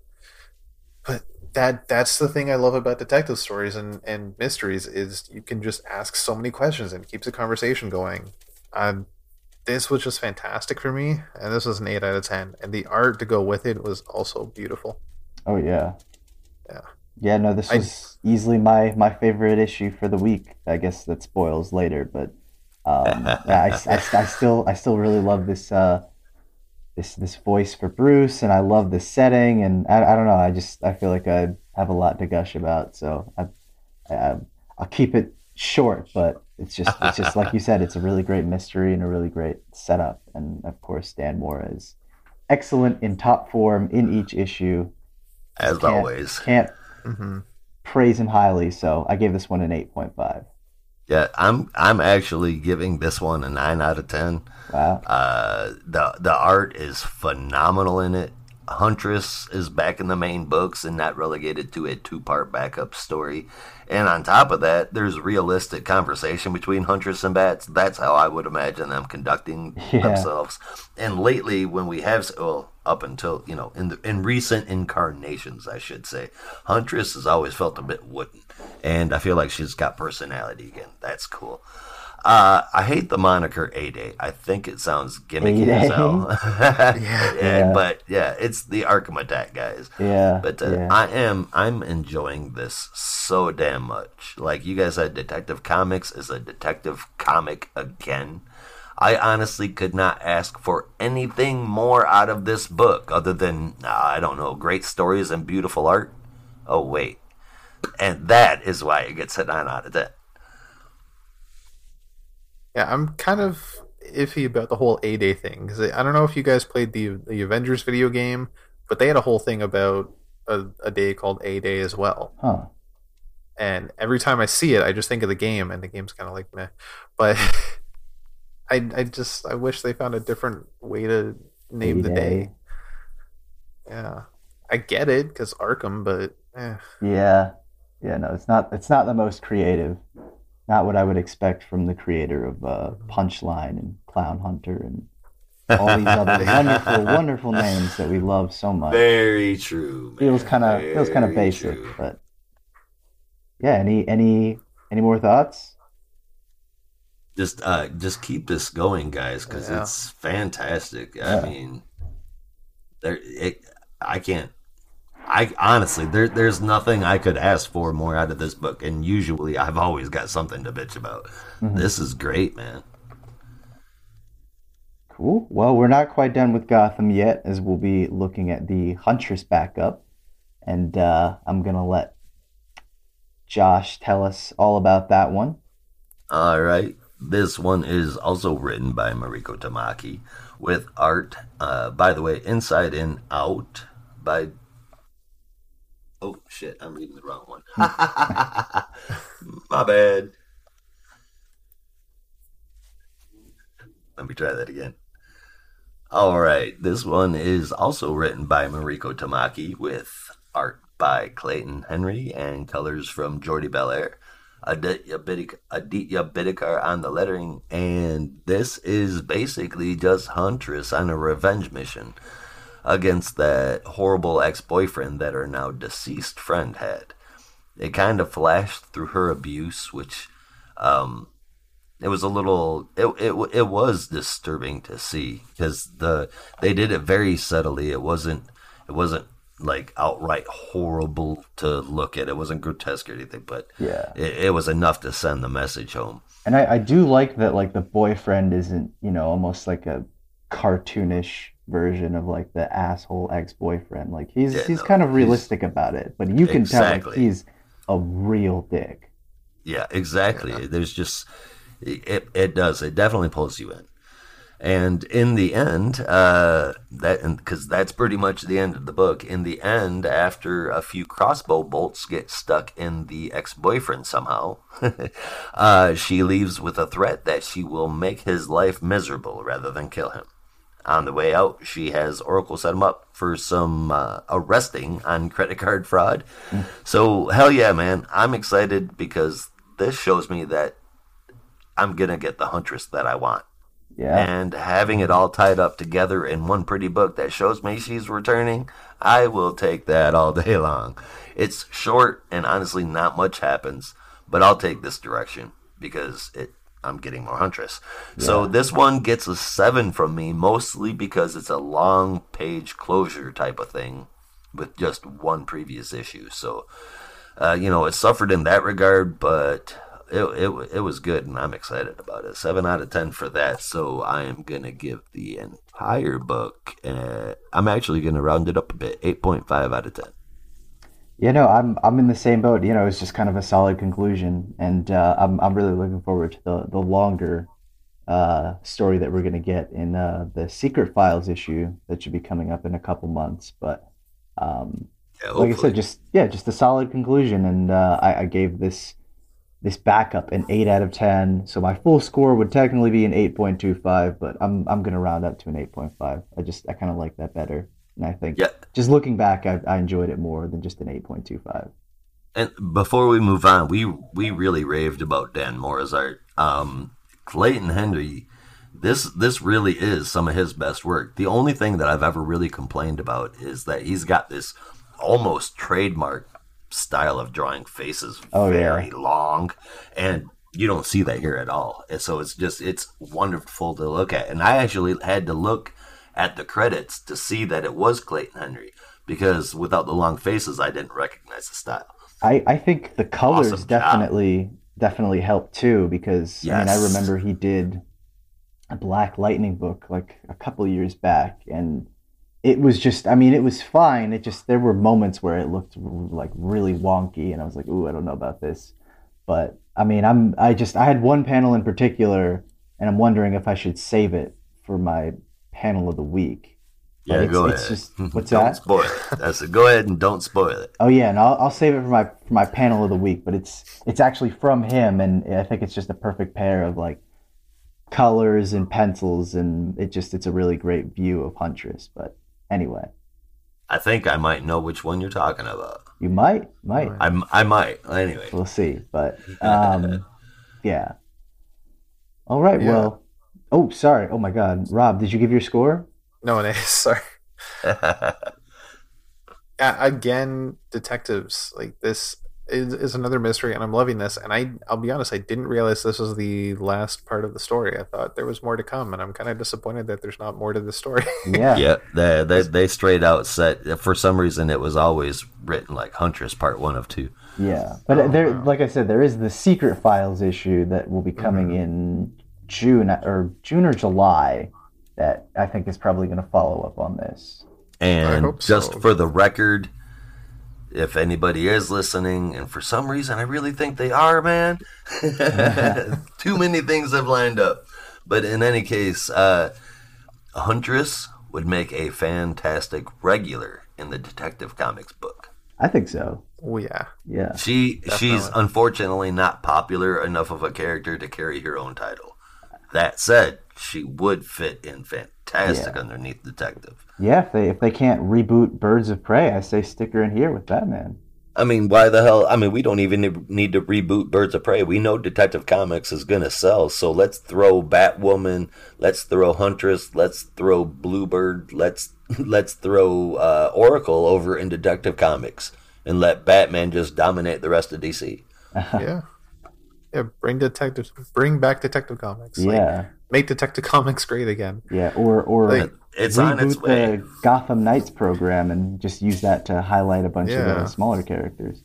But that that's the thing I love about detective stories and and mysteries is you can just ask so many questions and it keeps the conversation going. Um, this was just fantastic for me, and this was an eight out of ten. And the art to go with it was also beautiful. Oh yeah. Yeah. Yeah. No, this I- was easily my my favorite issue for the week. I guess that spoils later, but um, I, I, I still I still really love this uh this this voice for Bruce, and I love this setting, and I, I don't know. I just I feel like I have a lot to gush about, so I, I I'll keep it short, but it's just it's just like you said, it's a really great mystery and a really great setup, and of course Dan Mora is excellent in top form in each issue. As Can't- always. Can't hmm praise him highly, so I gave this one an eight point five. Yeah, I'm I'm actually giving this one a nine out of ten. Wow. Uh, the the art is phenomenal in it. Huntress is back in the main books and not relegated to a two part backup story. And on top of that, there's realistic conversation between Huntress and Bats. That's how I would imagine them conducting Yeah. themselves. And lately, when we have, well, up until you know, in the, in recent incarnations, I should say, Huntress has always felt a bit wooden, and I feel like she's got personality again. That's cool. Uh, I hate the moniker A Day. I think it sounds gimmicky as hell. yeah, Yeah. but yeah, it's the Arkham Attack guys. Yeah. But uh, yeah. I am I'm enjoying this so damn much. Like you guys said, Detective Comics is a detective comic again. I honestly could not ask for anything more out of this book other than uh, I don't know, great stories and beautiful art. Oh wait, and that is why it gets a nine out of ten. Yeah, I'm kind of iffy about the whole A Day thing because I don't know if you guys played the the Avengers video game, but they had a whole thing about a, a day called A Day as well. Huh. And every time I see it, I just think of the game, and the game's kind of like meh. But I I just I wish they found a different way to name the A-Day. day. Yeah, I get it because Arkham, but eh. Yeah. Yeah, no, it's not it's not the most creative. Not what I would expect from the creator of uh, Punchline and Clown Hunter and all these other wonderful, wonderful names that we love so much. Very true. Man. feels kind of feels kind of Very basic, true. but yeah. Any any any more thoughts? just uh just keep this going guys because Yeah. it's fantastic Yeah. i mean there it i can't i honestly there there's nothing i could ask for more out of this book and usually i've always got something to bitch about Mhm. this is great man Cool. Well, we're not quite done with Gotham yet, as we'll be looking at the Huntress backup, and uh, I'm gonna let Josh tell us all about that one. all right this one is also written by Mariko Tamaki with art, uh, by the way, Inside and Out by. Oh shit! I'm reading the wrong one. Hmm. My bad. Let me try that again. All right, this one is also written by Mariko Tamaki with art by Clayton Henry and colors from Jordie Bellaire. Aditya, Bidikar, Aditya Bidikar on the lettering, and this is basically just Huntress on a revenge mission against that horrible ex-boyfriend that her now deceased friend had. It kind of flashed through her abuse, which um, it was a little it, it it was disturbing to see because the they did it very subtly. It wasn't it wasn't like outright horrible to look at. It wasn't grotesque or anything, but Yeah. it, it was enough to send the message home. And I, I do like that like the boyfriend isn't, you know, almost like a cartoonish version of like the asshole ex-boyfriend. Like he's Yeah, he's no, kind of realistic about it, but you can tell like he's a real dick. Yeah, exactly. There's just it. It does. It definitely pulls you in. And in the end, uh, that because that's pretty much the end of the book. In the end, after a few crossbow bolts get stuck in the ex-boyfriend somehow, uh, she leaves with a threat that she will make his life miserable rather than kill him. On the way out, she has Oracle set him up for some uh, arresting on credit card fraud. So, hell yeah, man. I'm excited because this shows me that I'm going to get the Huntress that I want. Yeah. And having it all tied up together in one pretty book that shows me she's returning, I will take that all day long. It's short and honestly not much happens, but I'll take this direction because it I'm getting more Huntress. So this one gets a 7 from me mostly because it's a long page closure type of thing with just one previous issue. So uh, you know, it suffered in that regard, but it, it it was good, and I'm excited about it. Seven out of ten for that. So I am gonna give the entire book. Uh, I'm actually gonna round it up a bit. Eight point five out of ten. You know, I'm I'm in the same boat. You know, it's just kind of a solid conclusion, and uh, I'm I'm really looking forward to the the longer uh, story that we're gonna get in uh, the Secret Files issue that should be coming up in a couple months. But um, Yeah, like I said, just yeah, just a solid conclusion, and uh, I, I gave this this backup an eight out of ten. So my full score would technically be an eight point two five, but I'm I'm gonna round up to an eight point five. I just I kind of like that better, and I think Yeah. just looking back, I, I enjoyed it more than just an eight point two five. And before we move on, we we really raved about Dan Mora's art. Um, Clayton Henry, this this really is some of his best work. The only thing that I've ever really complained about is that he's got this almost trademark style of drawing faces Oh, yeah. very long, and you don't see that here at all. And so it's just it's wonderful to look at. And I actually had to look at the credits to see that it was Clayton Henry because without the long faces, I didn't recognize the style. I, I think the colors Awesome definitely definitely helped too because I mean I remember he did a Black Lightning book like a couple years back and it was just I mean it was fine it just there were moments where it looked like really wonky and I was like ooh I don't know about this. But I mean I'm I just I had one panel in particular and I'm wondering if I should save it for my panel of the week But Yeah, it's, go it's ahead. just what's don't that spoil it. I said, go ahead and don't spoil it. Oh yeah, and I'll, I'll save it for my for my panel of the week. But it's it's actually from him, and I think it's just a perfect pair of like colors and pencils, and it just it's a really great view of Huntress. But anyway, I think I might know which one you're talking about. you might might I'm, I might. Anyway, we'll see. But um, yeah. All right. Yeah. Well. Oh, sorry. Oh my God, Rob, did you give your score? No, it is. Sorry. Uh, again, detectives like this is, is another mystery, and I'm loving this. And I, I'll be honest, I didn't realize this was the last part of the story. I thought there was more to come, and I'm kind of disappointed that there's not more to the story. Yeah. yeah, they, they they straight out said for some reason it was always written like Huntress Part One of Two. Yeah, but there, like I said, there is the secret files issue that will be coming in June or June or July. That I think is probably going to follow up on this. And just so. for the record, if anybody is listening, and for some reason I really think they are, man, too many things have lined up. But in any case, uh, Huntress would make a fantastic regular in the Detective Comics book. I think so. Oh yeah. Yeah. She she's unfortunately not popular enough of a character to carry her own title. That said, she would fit in fantastic Yeah. underneath Detective. Yeah, if they if they can't reboot Birds of Prey, I say stick her in here with Batman. I mean, why the hell? I mean, we don't even need- need to reboot Birds of Prey. We know Detective Comics is going to sell, so let's throw Batwoman, let's throw Huntress, let's throw Bluebird, let's let's throw uh, Oracle over in Detective Comics, and let Batman just dominate the rest of DC. yeah. Yeah, bring detective bring back Detective Comics. Like, Yeah. make Detective Comics great again. Yeah, or or Like, It's on its reboot way. the Gotham Knights program and just use that to highlight a bunch of Yeah. the smaller characters.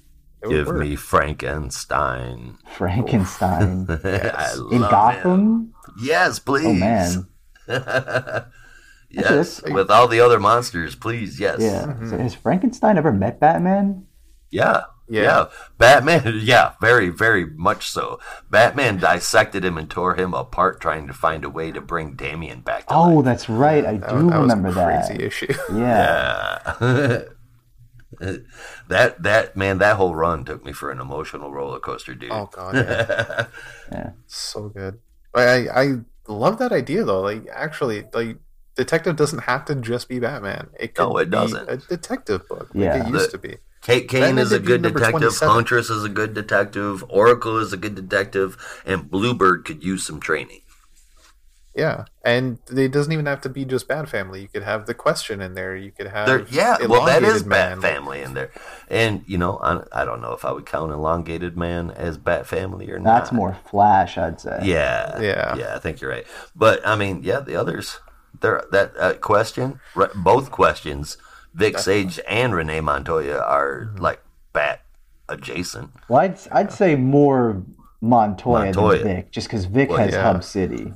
Give work. me Frankenstein. Frankenstein I in Gotham. him. Yes, please. Oh man, yes, Actually, with all the other monsters, please. Yes. yeah. Mm-hmm. So has Frankenstein ever met Batman? Yeah. Yeah. Yeah. Batman, yeah, very, very much so. Batman dissected him and tore him apart trying to find a way to bring Damian back to Oh, life. that's right. I That, do that remember was a that. crazy issue. Yeah. Yeah. that that man, that whole run took me for an emotional roller coaster, dude. oh god. Yeah. Yeah. So good. I I love that idea though. Like actually, like detective doesn't have to just be Batman. It could No, it be doesn't. a detective book. Like Yeah. it used The- to be. Kate Kane is a good detective. 27. Huntress is a good detective. Oracle is a good detective, and Bluebird could use some training. Yeah, and it doesn't even have to be just Bat Family. You could have the question in there. You could have There, yeah, well, that is Elongated Bat Family in there, and you know, I, I don't know if I would count Elongated Man as Bat Family or not. That's more Flash, I'd say. Yeah, Yeah. yeah. I think you're right. But I mean, yeah, the others. There, that uh, question, right, both questions, Vic Sage and Renee Montoya are Mm-hmm. like Bat adjacent. Well, I'd, I'd say more Montoya, Montoya. than Vic, just because Vic Well, has yeah. Hub City.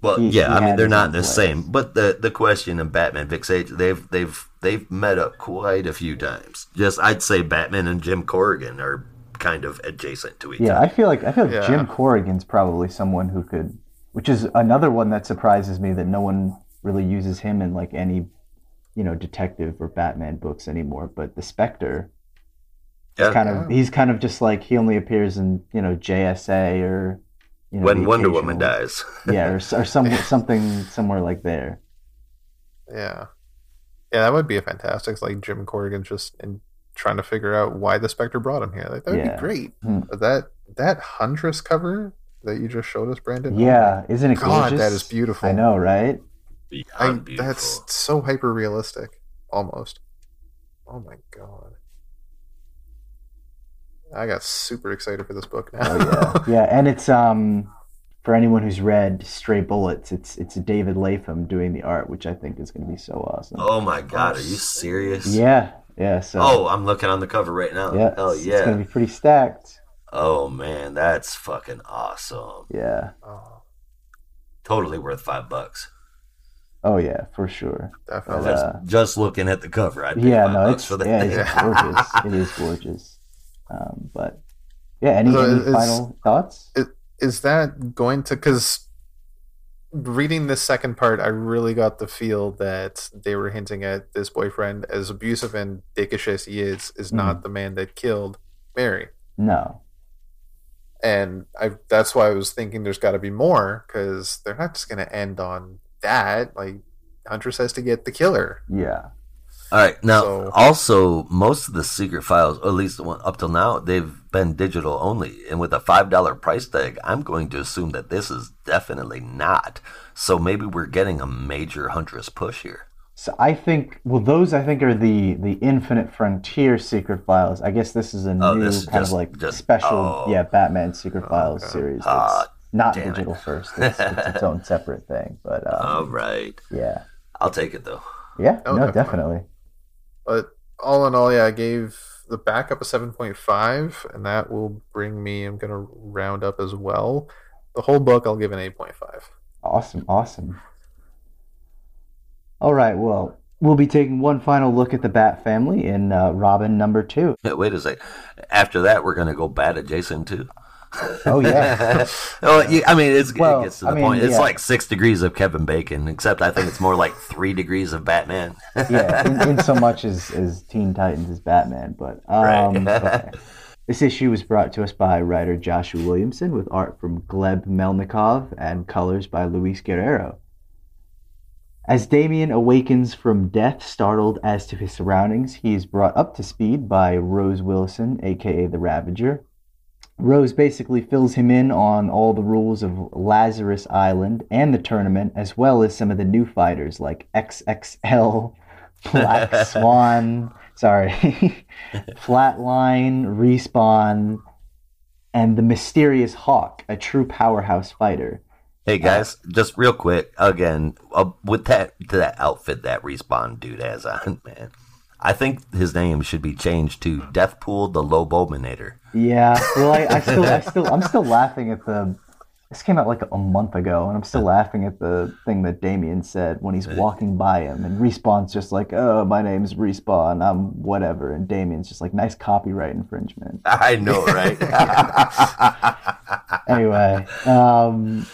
Well, He- yeah, he I mean they're not the place. same, but the the question and Batman Vic Sage they've they've they've met up quite a few times. Just I'd say Batman and Jim Corrigan are kind of adjacent to each Yeah, other. I feel like I feel like Yeah. Jim Corrigan's probably someone who could, which is another one that surprises me that no one really uses him in like any, you know, detective or Batman books anymore. But the Spectre, Yeah. kind of he's kind of just like he only appears in you know JSA or you know when Wonder Woman dies. yeah, or, or some something somewhere like there. Yeah, yeah, that would be a fantastic. Like Jim Corrigan just in trying to figure out why the Spectre brought him here. Like that would Yeah. be great. Hmm. But that that Huntress cover that you just showed us, Brandon. Yeah, isn't it God, gorgeous? that is beautiful. I know, right? I, beautiful. that's so hyper realistic, almost. Oh my god. I got super excited for this book now. Oh yeah, yeah, and it's um for anyone who's read Stray Bullets, it's it's David Lapham doing the art, which I think is going to be so awesome. Oh my god, are you serious? Yeah, yeah. So Oh, I'm looking on the cover right now. yeah, Hell it's, yeah. going to be pretty stacked. Oh man, that's fucking awesome. Yeah. oh, Totally worth five bucks. Oh yeah, for sure. definitely. But, Just, uh, just looking at the cover, I'd Yeah, no, it's for that. yeah, it's gorgeous. It is gorgeous. Um, but yeah, any, So any it's- final thoughts? is that going to because reading this second part i really got the feel that they were hinting at this boyfriend as abusive and dickish as he is is Hmm. not the man that killed mary No. and i that's why i was thinking there's got to be more because they're not just going to end on that like huntress has to get the killer Yeah. All right. Now, So- also, most of the secret files, or at least the one up till now, they've been digital only. And with a $5 price tag, I'm going to assume that this is definitely not. So maybe we're getting a major Huntress push here. So I think well those I think are the the Infinite Frontier secret files. I guess this is a Oh, new this is kind just- of like just- special oh. yeah Batman secret files series. Ah, That's not damn it. digital first. It's, it's its own separate thing. But um, All right. yeah. I'll take it, though. Yeah, Oh, no, definitely. definitely. but all in all yeah i gave the backup a 7.5 and that will bring me i'm going to round up as well the whole book i'll give an 8.5 Awesome, awesome. All right, well, We'll be taking one final look at the Bat family in uh, Robin number two. Wait a sec. After that, we're going to go bat adjacent too. Oh yeah, well, you, I mean, it's, Well, it gets to the I mean, point. It's yeah. like six degrees of Kevin Bacon, except I think it's more like three degrees of Batman. yeah. In, in so much as, as Teen Titans is Batman, but um, Right. okay. This issue was brought to us by writer Joshua Williamson with art from Gleb Melnikov and colors by Luis Guerrero. As Damian awakens from death, startled as to his surroundings, he is brought up to speed by Rose Wilson, aka the Ravager. Rose basically fills him in on all the rules of Lazarus Island and the tournament, as well as some of the new fighters like XXL, Black Swan, sorry, Flatline, Respawn, and the mysterious Hawk, a true powerhouse fighter. Hey guys, just real quick again uh, with that to that outfit that respawn dude has on, man. I think his name should be changed to Deathpool the Lobominator. Yeah, well, I, I still, I still, I'm still laughing at the. This came out like a month ago, and I'm still laughing at the thing that Damian said when he's walking by him, and Respawn's just like, "Oh, my name's Respawn, I'm whatever," and Damian's just like, "Nice copyright infringement." I know, right? anyway, um,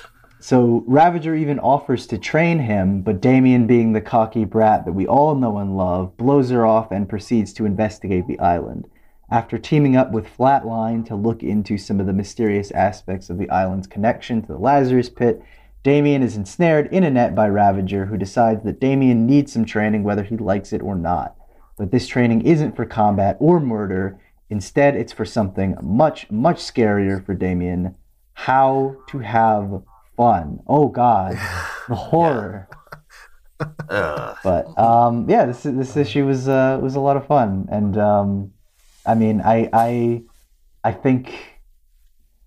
so Ravager even offers to train him, but Damian, being the cocky brat that we all know and love, blows her off and proceeds to investigate the island. After teaming up with Flatline to look into some of the mysterious aspects of the island's connection to the Lazarus Pit, Damian is ensnared in a net by Ravager, who decides that Damian needs some training whether he likes it or not. But this training isn't for combat or murder. Instead, it's for something much, much scarier for Damian how to have fun. Oh, God. The horror. Uh, But um, yeah, this this issue was uh, was a lot of fun, and um, I mean, I I I think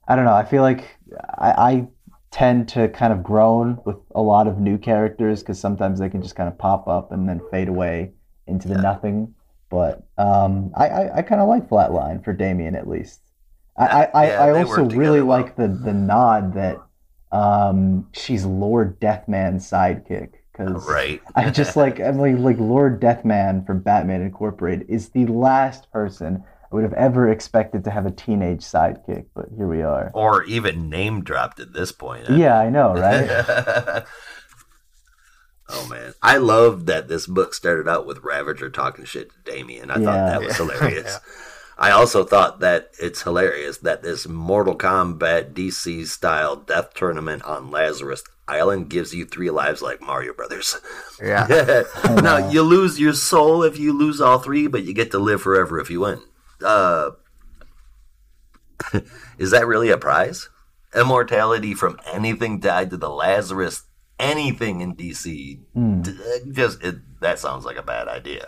I don't know. I feel like I, I tend to kind of groan with a lot of new characters because sometimes they can just kind of pop up and then fade away into the nothing. But um, I I, I kind of like Flatline for Damian at least. I I, I, Yeah, I they also really well. like the the nod that um, she's Lord Deathman's sidekick because right. I just like I'm like like Lord Deathman from Batman Incorporated is the last person I would have ever expected to have a teenage sidekick, but here we are. Or even name dropped at this point. Yeah, I know, right? oh man, I love that this book started out with Ravager talking shit to Damian. I Yeah. thought that was hilarious. I also thought that it's hilarious that this Mortal Kombat DC style death tournament on Lazarus Island gives you three lives like Mario Brothers. Yeah. now you lose your soul if you lose all three, but you get to live forever if you win. Uh, is that really a prize? Immortality from anything tied to the Lazarus, anything in DC. D- Just it, that sounds like a bad idea.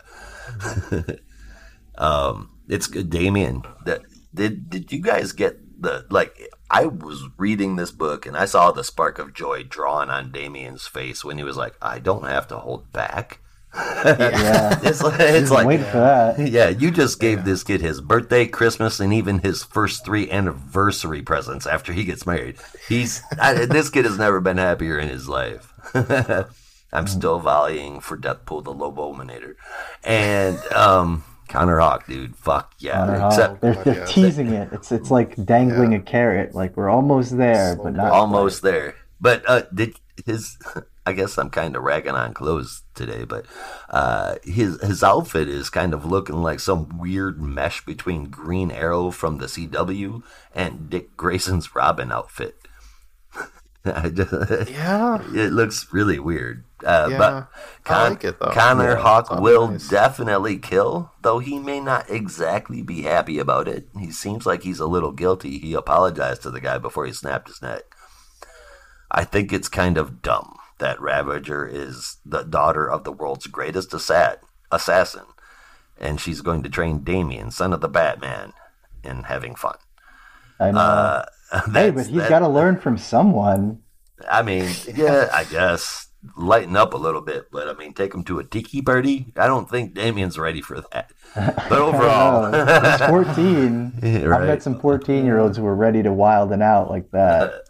um, it's good, Damian. That did did you guys get the like? I was reading this book and I saw the spark of joy drawn on Damian's face when he was like, "I don't have to hold back." yeah. It's like, it's like Wait for that. yeah, you just gave this kid his birthday, Christmas, and even his first three anniversary presents after he gets married. He's I, this kid has never been happier in his life. I'm still volleying for Deathpool the Lobominator, and um, Connor Hawke, dude, fuck yeah. Connor Hawke. Except they're they're yeah. teasing it. It's it's like dangling a carrot. Like we're almost there, but not almost there. But uh, did his? I guess I'm kind of ragging on clothes today, but uh, his his outfit is kind of looking like some weird mesh between Green Arrow from the CW and Dick Grayson's Robin outfit. I just- Yeah. it looks really weird. Uh, Yeah, but I like it, though. Connor Yeah, Hawk will nice. definitely kill, though he may not exactly be happy about it. He seems like he's a little guilty. He apologized to the guy before he snapped his neck. I think it's kind of dumb that Ravager is the daughter of the world's greatest assa- assassin, and she's going to train Damian, son of the Batman, in having fun. I know. Uh, hey, but he's got to learn from someone. I mean, yeah, I guess lighten up a little bit, but I mean, take him to a tiki party. I don't think Damian's ready for that. But overall, he's 14. Yeah, I've right. met some 14 year olds who are ready to wild and out like that.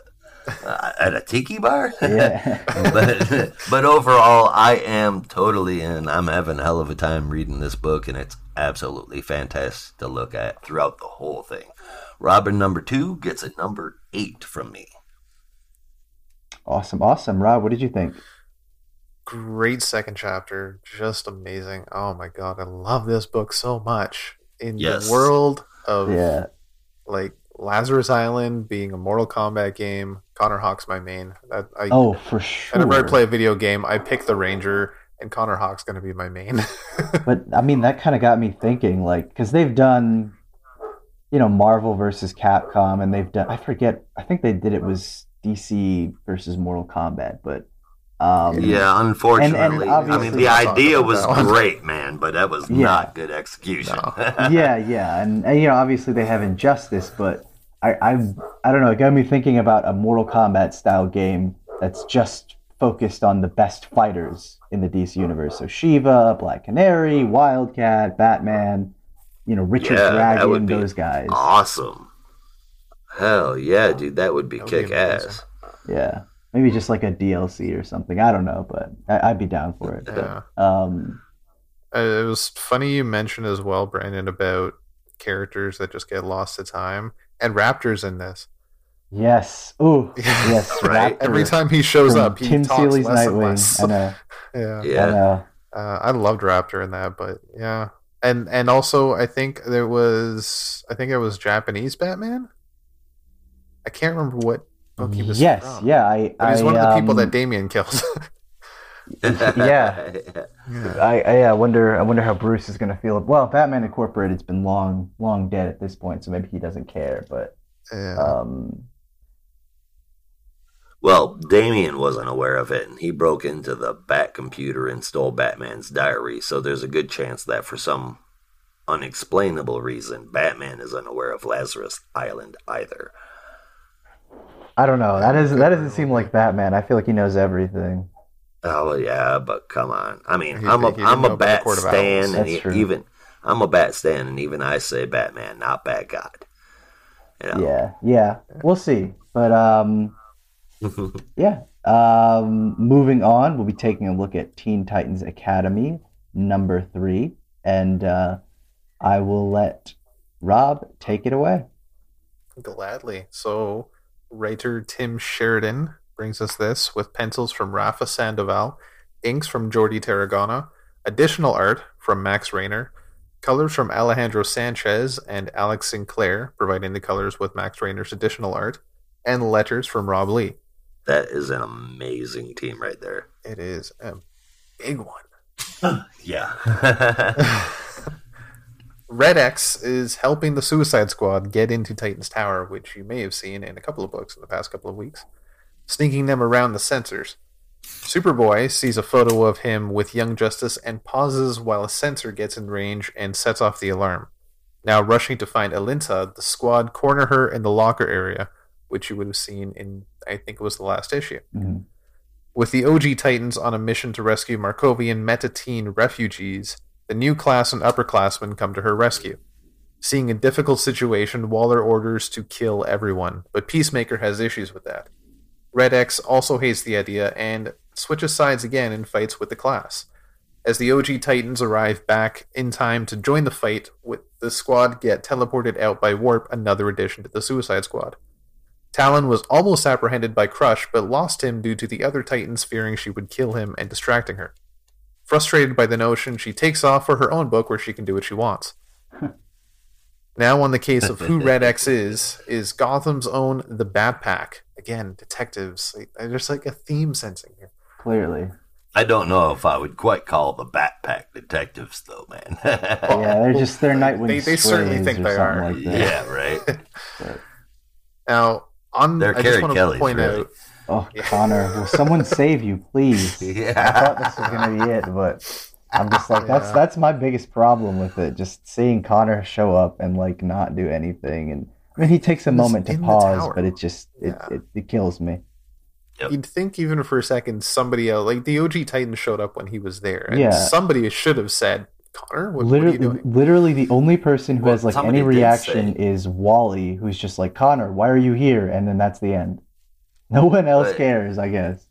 uh, at a tiki bar. Yeah. but but overall, I am totally in. I'm having a hell of a time reading this book, and it's absolutely fantastic to look at throughout the whole thing. Robin number two gets a number eight from me. awesome, awesome. Rob, what did you think? Great second chapter, just amazing. Oh my god, I love this book so much. In Yes. the world of Yeah. like Lazarus Island being a Mortal Kombat game, Connor Hawke's my main. I, I, Oh, for sure. whenever I play a video game, I pick the Ranger, and Connor Hawke's going to be my main. But I mean, that kind of got me thinking, like, because they've done, you know, Marvel versus Capcom, and they've done. I forget. I think they did it was DC versus Mortal Kombat, but um, Yeah, unfortunately, I mean the idea was great, man, but that was Yeah. not good execution. yeah, yeah, and, and you know, obviously they have Injustice, but I, I, I don't know. It got me thinking about a Mortal Kombat style game that's just focused on the best fighters in the DC universe. So Shiva, Black Canary, Wildcat, Batman, you know, Richard Yeah, that Dragon, would be those guys. awesome. Hell yeah, dude, that would be That would be kick ass. Yeah, maybe just like a DLC or something. I don't know, but I, I'd be down for it. yeah. Um, Uh, it was funny you mentioned as well, Brandon, about characters that just get lost to time. And Raptor's in this. yes. Ooh, yes. Right. Raptor Every time he shows from up, he Tim talks Seeley's less and Nightwing. less. I know. yeah. I Yeah. know. Uh, I loved Raptor in that, but yeah, and and also I think there was I think it was Japanese Batman. I can't remember what book he was. Yes, from, yeah. I, but he's I, one of the people um, that Damian kills. Yeah. I, I yeah, I wonder I wonder how Bruce is gonna feel. Well, Batman Incorporated's been long long dead at this point, so maybe he doesn't care. But yeah. um, Well, Damian wasn't aware of it, and he broke into the Bat computer and stole Batman's diary. So there's a good chance that for some unexplainable reason, Batman is unaware of Lazarus Island either. I don't know. That doesn't that doesn't seem like Batman. I feel like he knows everything. Oh yeah, but come on. I mean, He- I'm a he didn't I'm a Bat Court of stan, and That's e- even I'm a Bat stan, and even I say Batman, not Bat God. You know? Yeah, yeah. We'll see. But um, yeah. Um, moving on, we'll be taking a look at Teen Titans Academy number three, and uh, I will let Rob take it away. Gladly. So, writer Tim Sheridan brings us this with pencils from Rafa Sandoval, inks from Jordi Tarragona, additional art from Max Raynor, colors from Alejandro Sanchez and Alex Sinclair, providing the colors with Max Raynor's additional art, and letters from Rob Leigh. That is an amazing team right there. It is a big one. Yeah. Red X is helping the Suicide Squad get into Titan's Tower, which you may have seen in a couple of books in the past couple of weeks, sneaking them around the sensors. Superboy sees a photo of him with Young Justice and pauses while a sensor gets in range and sets off the alarm. Now rushing to find Alinta, the squad corner her in the locker area, which you would have seen in, I think it was the last issue. Mhm. With the OG Titans on a mission to rescue Markovian meta-teen refugees, the new class and upperclassmen come to her rescue. Seeing a difficult situation, Waller orders to kill everyone, but Peacemaker has issues with that. Red X also hates the idea and switches sides again and fights with the class. As the OG Titans arrive back in time to join the fight, with the squad get teleported out by Warp, another addition to the Suicide Squad. Talon was almost apprehended by Crush, but lost him due to the other Titans fearing she would kill him and distracting her. Frustrated by the notion, she takes off for her own book where she can do what she wants. now, on the case of who Red X is, is Gotham's own The Bat Pack. Again, detectives. There's like a theme sensing here. Clearly, I don't know if I would quite call the Backpack detectives, though, man. yeah. They're just they're Nightwing. They- they certainly think they are. Like yeah, right. Now, on They're I just want to Kellys, point really. out Oh, Connor, will someone save you, please? I thought this was gonna be it, but I'm just like that's Yeah. that's my biggest problem with it. Just seeing Connor show up and like not do anything, and I mean he takes a He's moment to pause, but it just it, Yeah. it, it kills me. Yep. You'd think even for a second somebody else, like the OG Titan, showed up when he was there, and Yeah. somebody should have said, "Connor, what, what are literally, you doing?" literally the only person who Well, has like any reaction say- is Wally, who's just like Connor, why are you here? And then that's the end. No one else But- cares, I guess.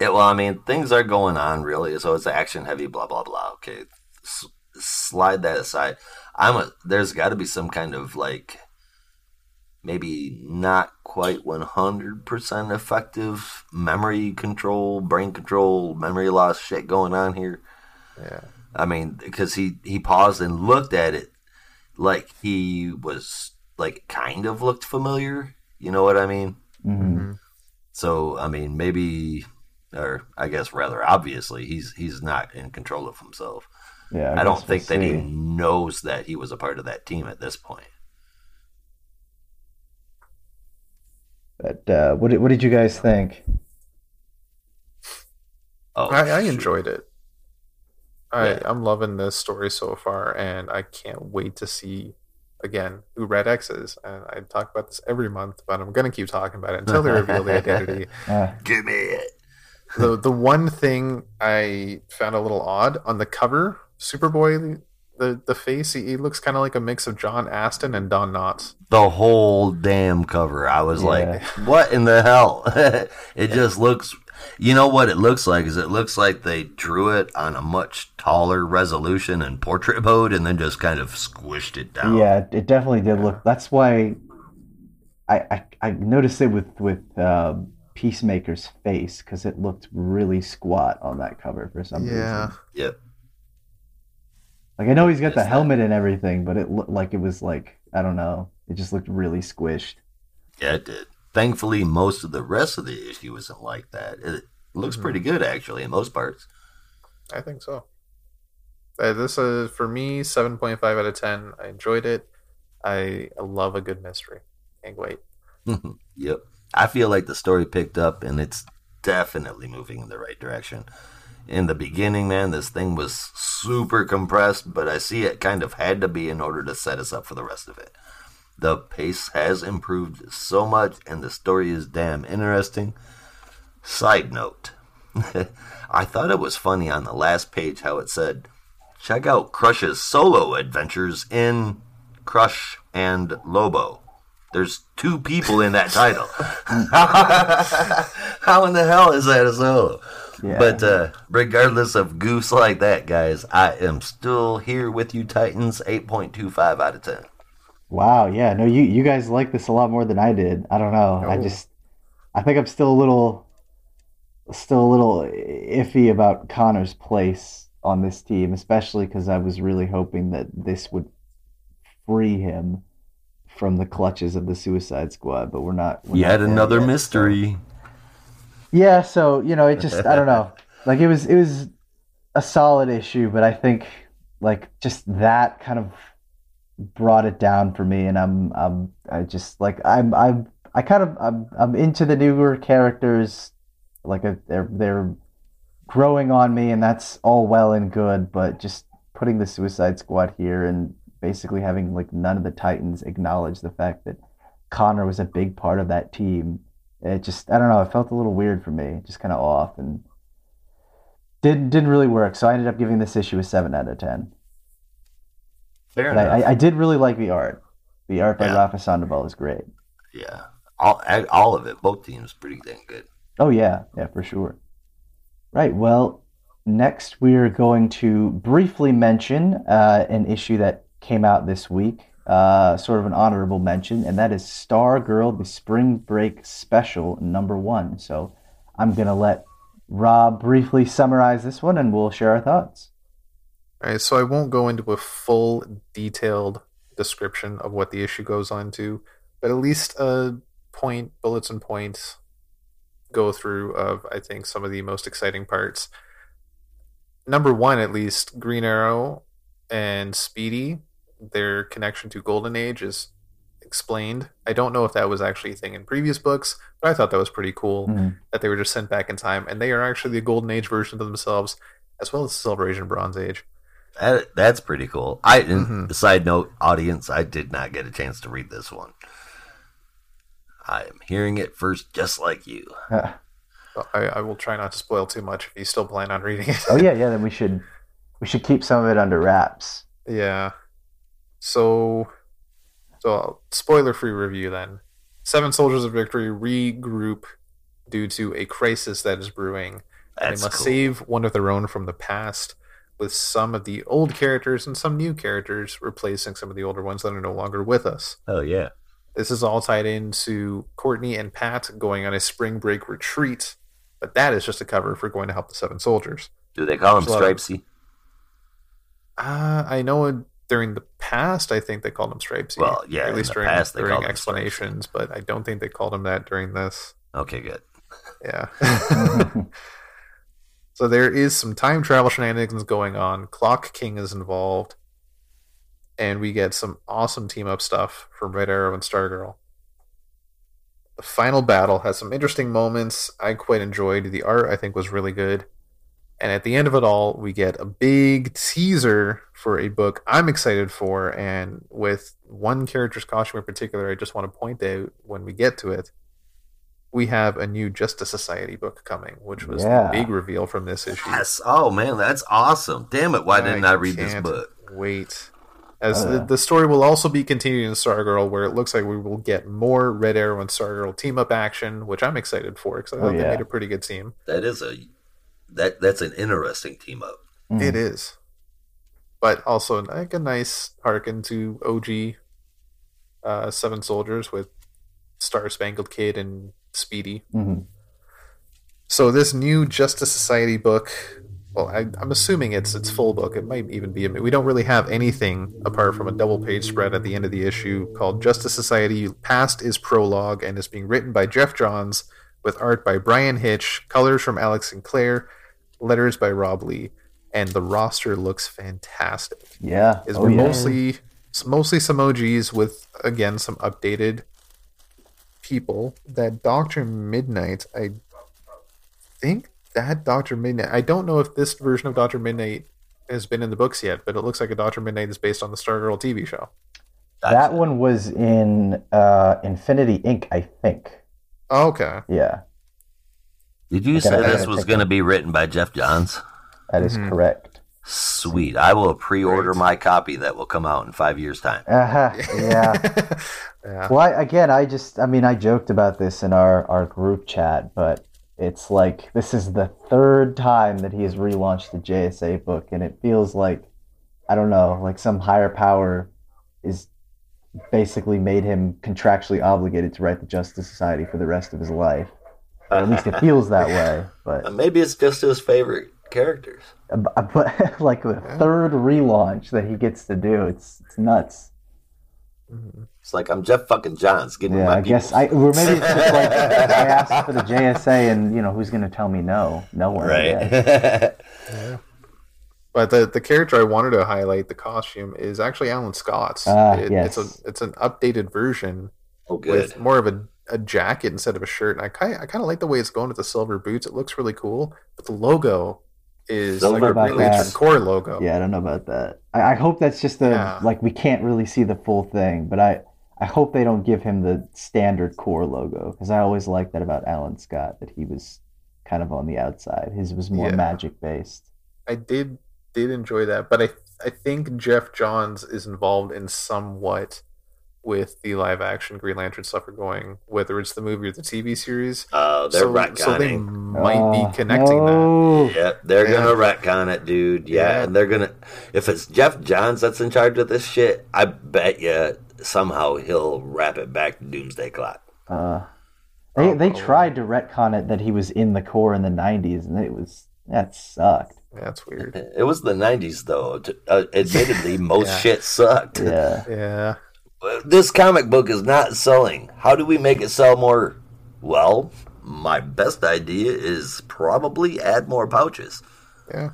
Yeah, well, I mean, things are going on really, so it's action heavy, blah blah blah. Okay, S- slide that aside. I'm a. There's got to be some kind of like, maybe not quite 100% effective memory control, brain control, memory loss shit going on here. Yeah. I mean, because he he paused and looked at it like he was like kind of looked familiar. You know what I mean? hmm So I mean, maybe, or I guess rather obviously, he's he's not in control of himself. Yeah, I, don't guess think we'll that he knows that he was a part of that team at this point. But uh, what did, what did you guys think? Oh, I, I enjoyed it. I Yeah. I'm loving this story so far, and I can't wait to see again who Red X is. And I talk about this every month, but I'm gonna keep talking about it until they reveal the identity. Uh, Give me it. the the one thing I found a little odd on the cover, Superboy, the the face he, he looks kind of like a mix of John Astin and Don Knotts. The whole damn cover. I was Yeah. like, what in the hell? it just looks. You know what it looks like is it looks like they drew it on a much taller resolution and portrait mode, and then just kind of squished it down. yeah, it definitely did look. That's why I I, I noticed it with with uh, Peacemaker's face because it looked really squat on that cover for some Yeah, reason. Yeah. Yep. Like I know he's got Yes, the that- helmet and everything, but it looked like it was like I don't know. It just looked really squished. Yeah, it did. Thankfully, most of the rest of the issue isn't like that. It looks Mhm. pretty good, actually, in most parts. I think so. Uh, this is for me seven point five out of ten. I enjoyed it. I love a good mystery. Can't wait. yep. I feel like the story picked up and it's definitely moving in the right direction. In the beginning, man, this thing was super compressed, but I see it kind of had to be in order to set us up for the rest of it. The pace has improved so much and the story is damn interesting. Side note I thought it was funny on the last page how it said, check out Crush's solo adventures in Crush and Lobo. There's two people in that title. How in the hell is that a solo? Yeah. But uh, regardless of goose like that, guys, I am still here with you, Titans. 8.25 out of 10. Wow, yeah, no, you you guys like this a lot more than I did. I don't know. I oh. just I think I'm still a little still a little iffy about Connor's place on this team, especially because I was really hoping that this would free him from the clutches of the Suicide Squad, but we're not. We're Yet there another yet, so- mystery. Yeah, so you know, it just I don't know. Like it was it was a solid issue, but I think like just that kind of brought it down for me and I'm I'm I just like I'm I'm I kind of I'm I'm into the newer characters like uh, they're they're growing on me and that's all well and good, but just putting the Suicide Squad here and basically having like none of the Titans acknowledge the fact that Connor was a big part of that team it just I don't know, it felt a little weird for me, just kind of off and didn't didn't really work. So I ended up giving this issue a seven out of ten. Fair But I, enough. I, I did really like the art. The art by Yeah. Rafa Sandoval is great. yeah. All, all of it. Both teams pretty dang good. Oh yeah, yeah, for sure. Right. Well, next we're going to briefly mention uh, an issue that came out this week, uh, sort of an honorable mention, and that is Stargirl: The Spring Break Special number one. So I'm gonna let Rob briefly summarize this one, and we'll share our thoughts. All right, so I won't go into a full detailed description of what the issue goes on to, but at least a point, bullets and points go through of I think some of the most exciting parts. Number one, at least, Green Arrow and Speedy, their connection to Golden Age is explained. I don't know if that was actually a thing in previous books, but I thought that was pretty cool Mhm. that they were just sent back in time, and they are actually the Golden Age version of themselves, as well as the Silver Age and Bronze Age. That, that's pretty cool. I and Mhm. side note, audience, I did not get a chance to read this one. I am hearing it first, just like you. Uh, I, I will try not to spoil too much if you still plan on reading it. oh yeah, yeah. Then we should we should keep some of it under wraps. yeah. So, so spoiler free review then. Seven Soldiers of Victory regroup due to a crisis that is brewing. And That's they must cool. save one of their own from the past, with some of the old characters and some new characters replacing some of the older ones that are no longer with us. Oh yeah. This is all tied into Courtney and Pat going on a spring break retreat, but that is just a cover for going to help the Seven Soldiers. Do they call him There's a lot of- Stripesy? Uh, I know during the past, I think they called him Stripesy. Well, yeah, Or at in least the during, past they during called him explanations, but I don't think they called him that during this. Okay, good. Yeah. so there is some time travel shenanigans going on. Clock King is involved. And we get some awesome team up stuff from Red Arrow and Stargirl. The final battle has some interesting moments. I quite enjoyed. The art I think was really good. And at the end of it all, we get a big teaser for a book I'm excited for. And with one character's costume in particular, I just want to point out when we get to it, we have a new Justice Society book coming, which was Yeah. the big reveal from this issue. Yes. Oh man, that's awesome. Damn it! Why didn't I read this can't book? Wait. As Oh, the, yeah. the story will also be continued in Stargirl, where it looks like we will get more Red Arrow and Stargirl team up action, which I'm excited for because I Oh, thought they made a pretty good team. That is a that that's an interesting team up. Mm. It is, but also like a nice harken to OG uh, Seven Soldiers with Star Spangled Kid and Speedy. Mhm. So this new Justice Society book, well, I, I'm assuming it's its full book. It might even be. We don't really have anything apart from a double page spread at the end of the issue called Justice Society. Past is prologue and is being written by Geoff Johns with art by Bryan Hitch, colors from Alex Sinclair, letters by Rob Leigh, and the roster looks fantastic. Yeah. Is Oh, yeah. mostly it's mostly some OGs with again some updated people. That Doctor Midnight, I think that Doctor Midnight. I don't know if this version of Doctor Midnight has been in the books yet, but it looks like a Doctor Midnight is based on the Stargirl TV show. That one was in uh, Infinity Inc., I think. Oh, okay, Yeah, Did you say this was going to be written by Geoff Johns? that is Mhm. correct. Sweet. I will pre-order Right. my copy that will come out in five years' time. Uh-huh. Yeah. yeah. Well, I, again, I just, I mean, I joked about this in our, our group chat, but it's like this is the third time that he has relaunched the JSA book, and it feels like, I don't know, like some higher power is basically made him contractually obligated to write the Justice Society for the rest of his life. Or at least it feels that way. But, Maybe it's just his favorite characters. Uh, uh, but like the third relaunch that he gets to do, it's, it's nuts. Mm-hmm. It's like I'm Geoff fucking Johns. Getting Yeah, my I guess. I or maybe it's just like I asked for the JSA, and you know who's going to tell me no? No one. I guess. right. But the the character I wanted to highlight, the costume, is actually Alan Scott's. Ah, It- yes. It's a it's an updated version oh, good. with more of a, a jacket instead of a shirt. And I kind I kind of like the way it's going with the silver boots. It looks really cool. But the logo is like a that. Core logo. Yeah, I don't know about that. I, I hope that's just the Yeah. like we can't really see the full thing, but I I hope they don't give him the standard core logo because I always liked that about Alan Scott that he was kind of on the outside. His was more Yeah. magic based. I did did enjoy that, but I I think Geoff Johns is involved in somewhat with the live action Green Lantern stuff we're going, whether it's the movie or the TV series. Oh, they're so, so they might Oh, be connecting that. no. Yep, they're Yeah. gonna retcon it, dude. Yeah, Yeah. and they're gonna. If it's Geoff Johns that's in charge of this shit, I bet you somehow he'll wrap it back to Doomsday Clock. Uh, they Oh, they oh. tried to retcon it that he was in the core in the '90s, and it was that sucked. That's weird. It was the '90s, though. Uh, admittedly, most Yeah. shit sucked. Yeah. Yeah. This comic book is not selling. How do we make it sell more? Well, my best idea is probably add more pouches. Yeah.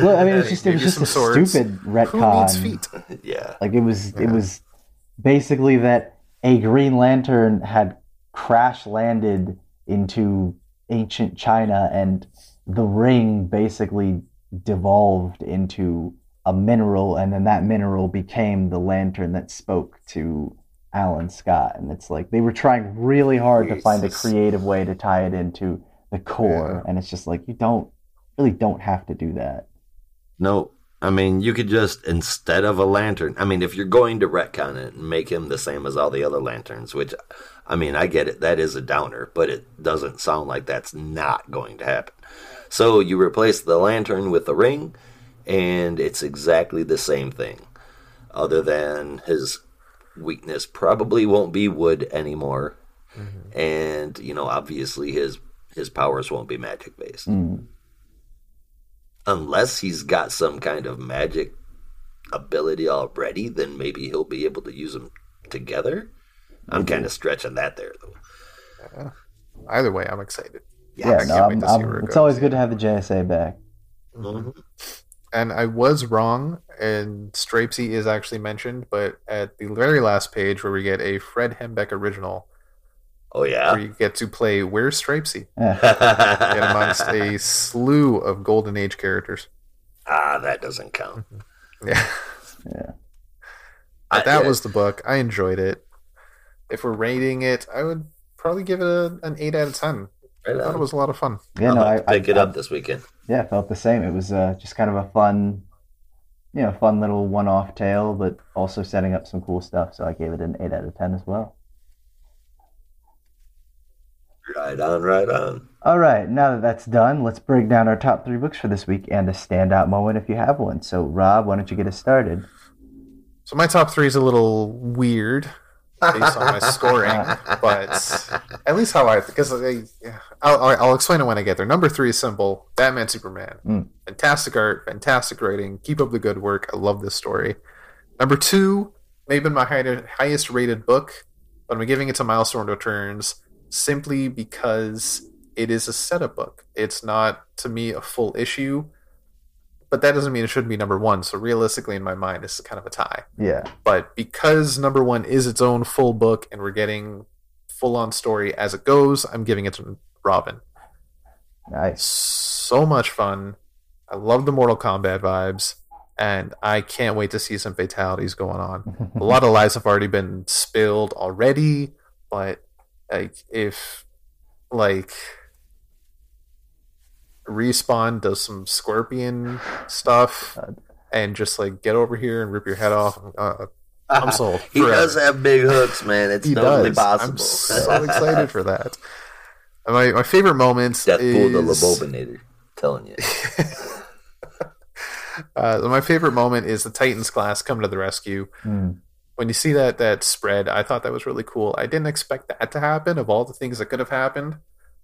Well, I mean, it was just it was just a swords. stupid Who needs retcon. feet? Yeah. Like it was, it was basically that a Green Lantern had crash landed into ancient China, and the ring basically devolved into a mineral, and then that mineral became the lantern that spoke to Alan Scott. And it's like they were trying really hard to find a creative way to tie it into the core, and it's just like you don't really don't have to do that. No, I mean, you could just, instead of a lantern, I mean, if you're going to retcon it and make him the same as all the other lanterns, which I mean, I get it. That is a downer, but it doesn't sound like that's not going to happen. So you replace the lantern with the ring, and it's exactly the same thing. Other than his weakness probably won't be wood anymore, mm-hmm. and you know, obviously his his powers won't be magic based, mm-hmm. unless he's got some kind of magic ability already. Then maybe he'll be able to use them together. I'm mm-hmm. kind of stretching that there though. Uh, either way, I'm excited. Yeah, I no, I'm, I'm- it's goes. always good to have the JSA back. Mhm. And I was wrong, and Stripesy is actually mentioned, but at the very last page where we get a Fred Hembeck original, Oh yeah, where you get to play Where's Stripesy? Yeah. Get amongst a slew of Golden Age characters. ah, that doesn't count. Yeah. yeah. I- that yeah, was the book. I enjoyed it. If we're rating it, I would probably give it a, an 8 out of 10. Right I thought it was a lot of fun. Yeah, I'll no, have I, to pick I, it up this weekend. yeah, felt the same. It was uh, just kind of a fun, you know, fun little one-off tale, but also setting up some cool stuff. So I gave it an eight out of ten as well. Right on, right on. All right, now that that's done, let's break down our top three books for this week and a standout moment if you have one. So, Rob, why don't you get us started? So my top three is a little weird based on my scoring, but at least how I because I, I'll, I'll I'll explain it when I get there. Number three is simple: Batman, Superman. Mm. Fantastic art, fantastic writing. Keep up the good work. I love this story. Number two may have been my high- highest rated book, but I'm giving it to Milestone Returns simply because it is a setup book. It's not to me a full issue. But that doesn't mean it shouldn't be number one. So realistically, in my mind, this is kind of a tie Yeah, but because number one is its own full book and we're getting full on story as it goes, I'm giving it to Robin. nice. So much fun. I love the Mortal Kombat vibes, and I can't wait to see some fatalities going on. A lot of lives have already been spilled already, but like if like respawn does some scorpion stuff and just like get over here and rip your head off uh, i'm sold He forever. does have big hooks, man. It's He totally does. possible. I'm so excited for that. And My my favorite moments Deathpool the is Lobobinator. Telling you. uh, my favorite moment is the Titans class come to the rescue. Mm. When you see that that spread, I thought that was really cool. I didn't expect that to happen of all the things that could have happened,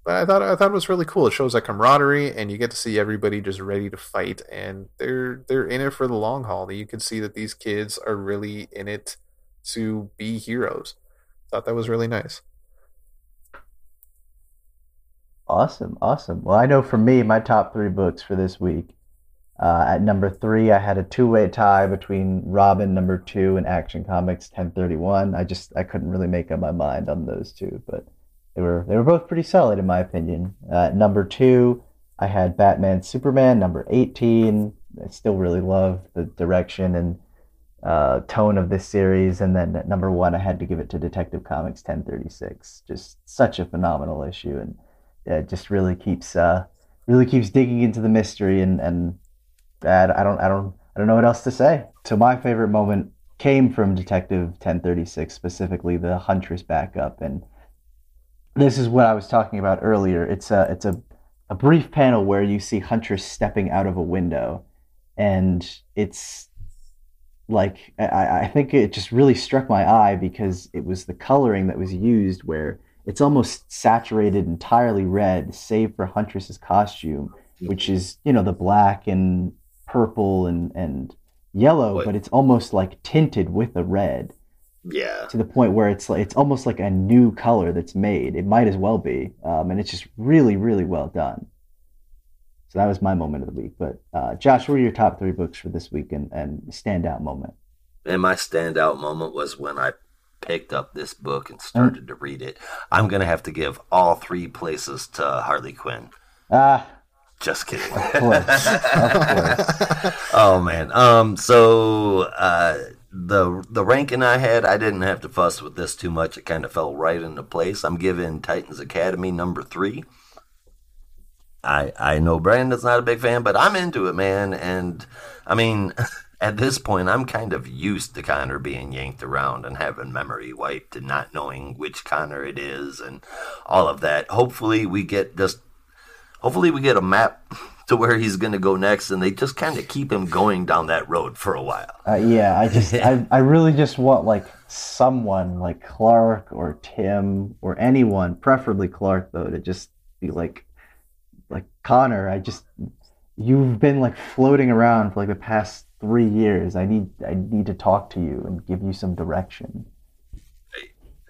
but I thought I thought it was really cool. It shows that camaraderie, and you get to see everybody just ready to fight, and they're they're in it for the long haul. You can see that these kids are really in it to be heroes. Thought that was really nice. Awesome, awesome. Well, I know for me, my top three books for this week. Uh, at number three, I had a two-way tie between Robin number two and Action Comics 1031. I just I couldn't really make up my mind on those two, but they were they were both pretty solid in my opinion. Uh, number two, I had Batman Superman number 18. I still really love the direction and uh, tone of this series. And then at number one, I had to give it to Detective Comics 1036. Just such a phenomenal issue, and yeah, it just really keeps uh, really keeps digging into the mystery and and I don't I don't I don't know what else to say. So my favorite moment came from Detective 1036, specifically the Huntress backup, and this is what I was talking about earlier. It's a it's a a brief panel where you see Huntress stepping out of a window, and it's like I, I think it just really struck my eye because it was the coloring that was used where it's almost saturated entirely red, save for Huntress's costume, which mm-hmm. is you know the black and purple and and yellow, What? but it's almost like tinted with a red Yeah. to the point where it's like it's almost like a new color that's made. It might as well be, um, and it's just really really well done. So that was my moment of the week. But uh, Josh, what are your top three books for this week and, and standout moment? And my standout moment was when I picked up this book and started to read it. I'm going to have to give all three places to Harley Quinn. Ah, Just kidding. of course, of course. oh man. Um. So uh, the the ranking I had, I didn't have to fuss with this too much. It kind of fell right into place. I'm giving Titans Academy number three. I I know Brandon's not a big fan, but I'm into it, man. And I mean, At this point, I'm kind of used to Connor being yanked around and having memory wiped and not knowing which Connor it is and all of that. Hopefully, we get just. Hopefully, we get a map to where he's going to go next, and they just kind of keep him going down that road for a while. Uh, yeah, I just, I, I really just want like someone like Clark or Tim or anyone, preferably Clark though, to just be like, like Connor. I just, you've been like floating around for like the past three years. I need, I need to talk to you and give you some direction.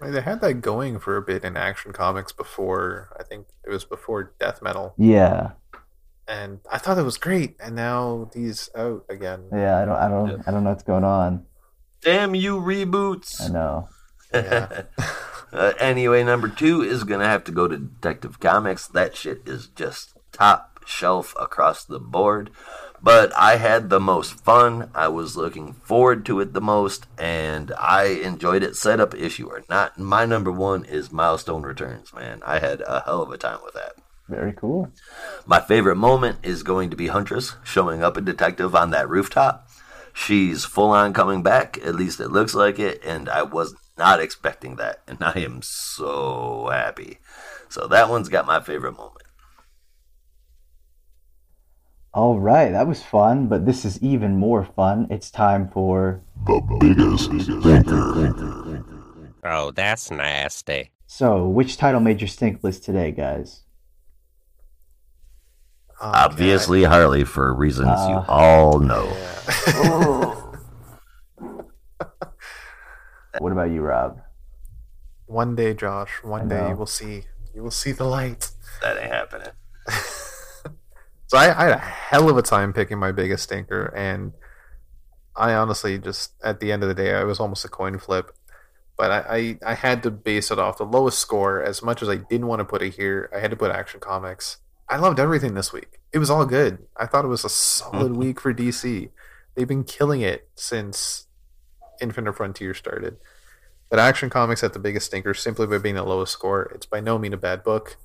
I mean, they had that going for a bit in Action Comics before. I think it was before Death Metal, Yeah, and I thought it was great. And now he's out again. yeah. I don't, I don't, I don't know what's going on. Damn you, reboots! I know. Yeah. Uh, anyway, number two is going to have to go to Detective Comics. That shit is just top shelf across the board. But I had the most fun. I was looking forward to it the most, and I enjoyed it, setup issue or not. My number one is Milestone Returns, man. I had a hell of a time with that. Very cool. My favorite moment is going to be Huntress showing up a detective on that rooftop. She's full on coming back, at least it looks like it, and I was not expecting that, and I am so happy. So that one's got my favorite moment. All right, that was fun, but this is even more fun. It's time for the biggest stinker. Oh, that's nasty. so. Which title made your stink list today, guys? Okay. Obviously, Harley, for reasons you Uh, all know. What about you, Rob? One day, Josh. One day you will see. You will see the light. That ain't happening. So I, I had a hell of a time picking my biggest stinker, and I honestly just at the end of the day, I was almost a coin flip. But I, I, I had to base it off the lowest score. As much as I didn't want to put it here, I had to put Action Comics. I loved everything this week. It was all good. I thought it was a solid week for DC. They've been killing it since Infinite Frontier started. But Action Comics had the biggest stinker simply by being the lowest score. It's by no means a bad book,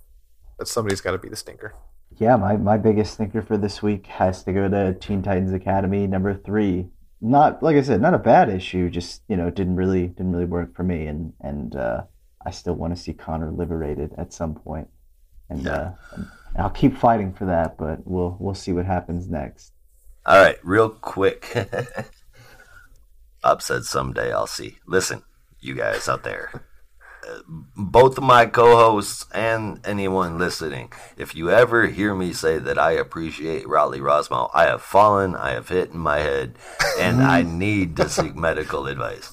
but somebody's got to be the stinker. Yeah, my, my biggest stinker for this week has to go to Teen Titans Academy number three. Not like I said, not a bad issue. Just you know, didn't really didn't really work for me, and and uh, I still want to see Connor liberated at some point. and uh, and I'll keep fighting for that. But we'll we'll see what happens next. All right, real quick. Bob said someday I'll see. Listen, you guys out there, uh, both of my co-hosts and anyone listening, if you ever hear me say that I appreciate Riley Rossmo, I have fallen, I have hit in my head, and I need to seek medical advice.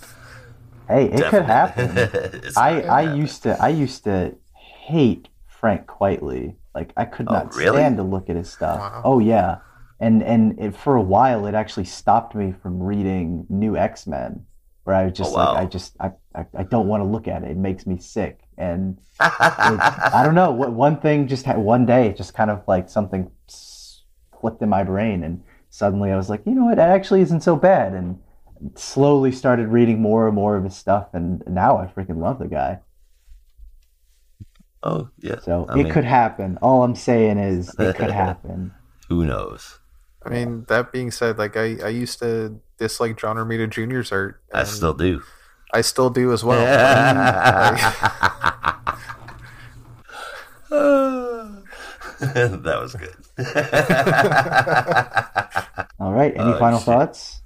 Hey, it could happen. I I happen. used to I used to hate Frank Quitely. Like I could Oh, not really? stand to look at his stuff. Wow. Oh yeah, and and it, for a while it actually stopped me from reading New X Men, where I was oh, just Oh, wow. like I just I, I I don't want to look at it. It makes me sick, and it, I don't know. What one thing just had one day it just kind of like something clicked in my brain, and suddenly I was like, you know what, it actually isn't so bad, and slowly started reading more and more of his stuff, and now I freaking love the guy. Oh yeah. So I it mean, could happen. All I'm saying is it could happen. Who knows? I mean, that being said, like I, I used to dislike John Romita Jr.'s art. I still do. I still do as well. that was good. All right. Any Oh, final shit. thoughts?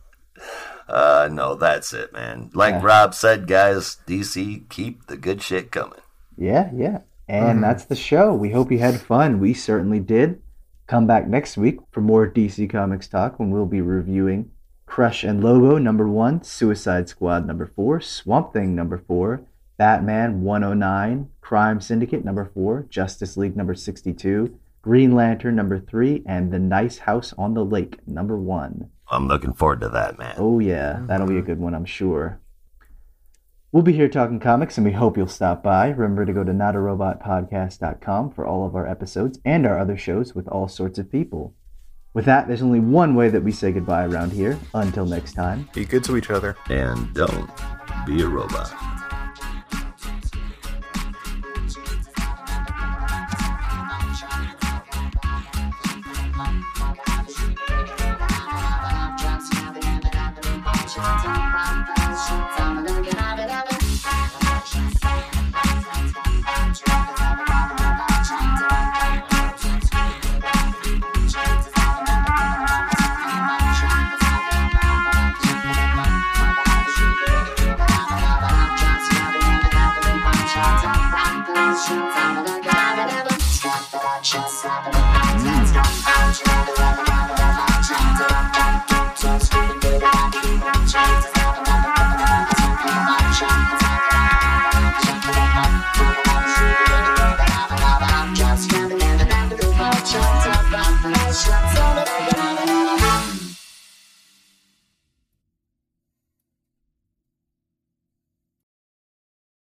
Uh, no, that's it, man. Like Yeah. Rob said, guys, DC, keep the good shit coming. Yeah, yeah. And mm. that's the show. We hope you had fun. We certainly did. Come back next week for more DC Comics talk when we'll be reviewing Crush and Lobo number one, Suicide Squad number four, Swamp Thing number four, Batman 109, Crime Syndicate number four, Justice League number 62, Green Lantern number three, and The Nice House on the Lake number one. I'm looking forward to that, man. Oh, yeah, that'll be a good one, I'm sure. We'll be here talking comics, and we hope you'll stop by. Remember to go to notarobotpodcast.com for all of our episodes and our other shows with all sorts of people. With that, there's only one way that we say goodbye around here. Until next time. Be good to each other. And don't be a robot.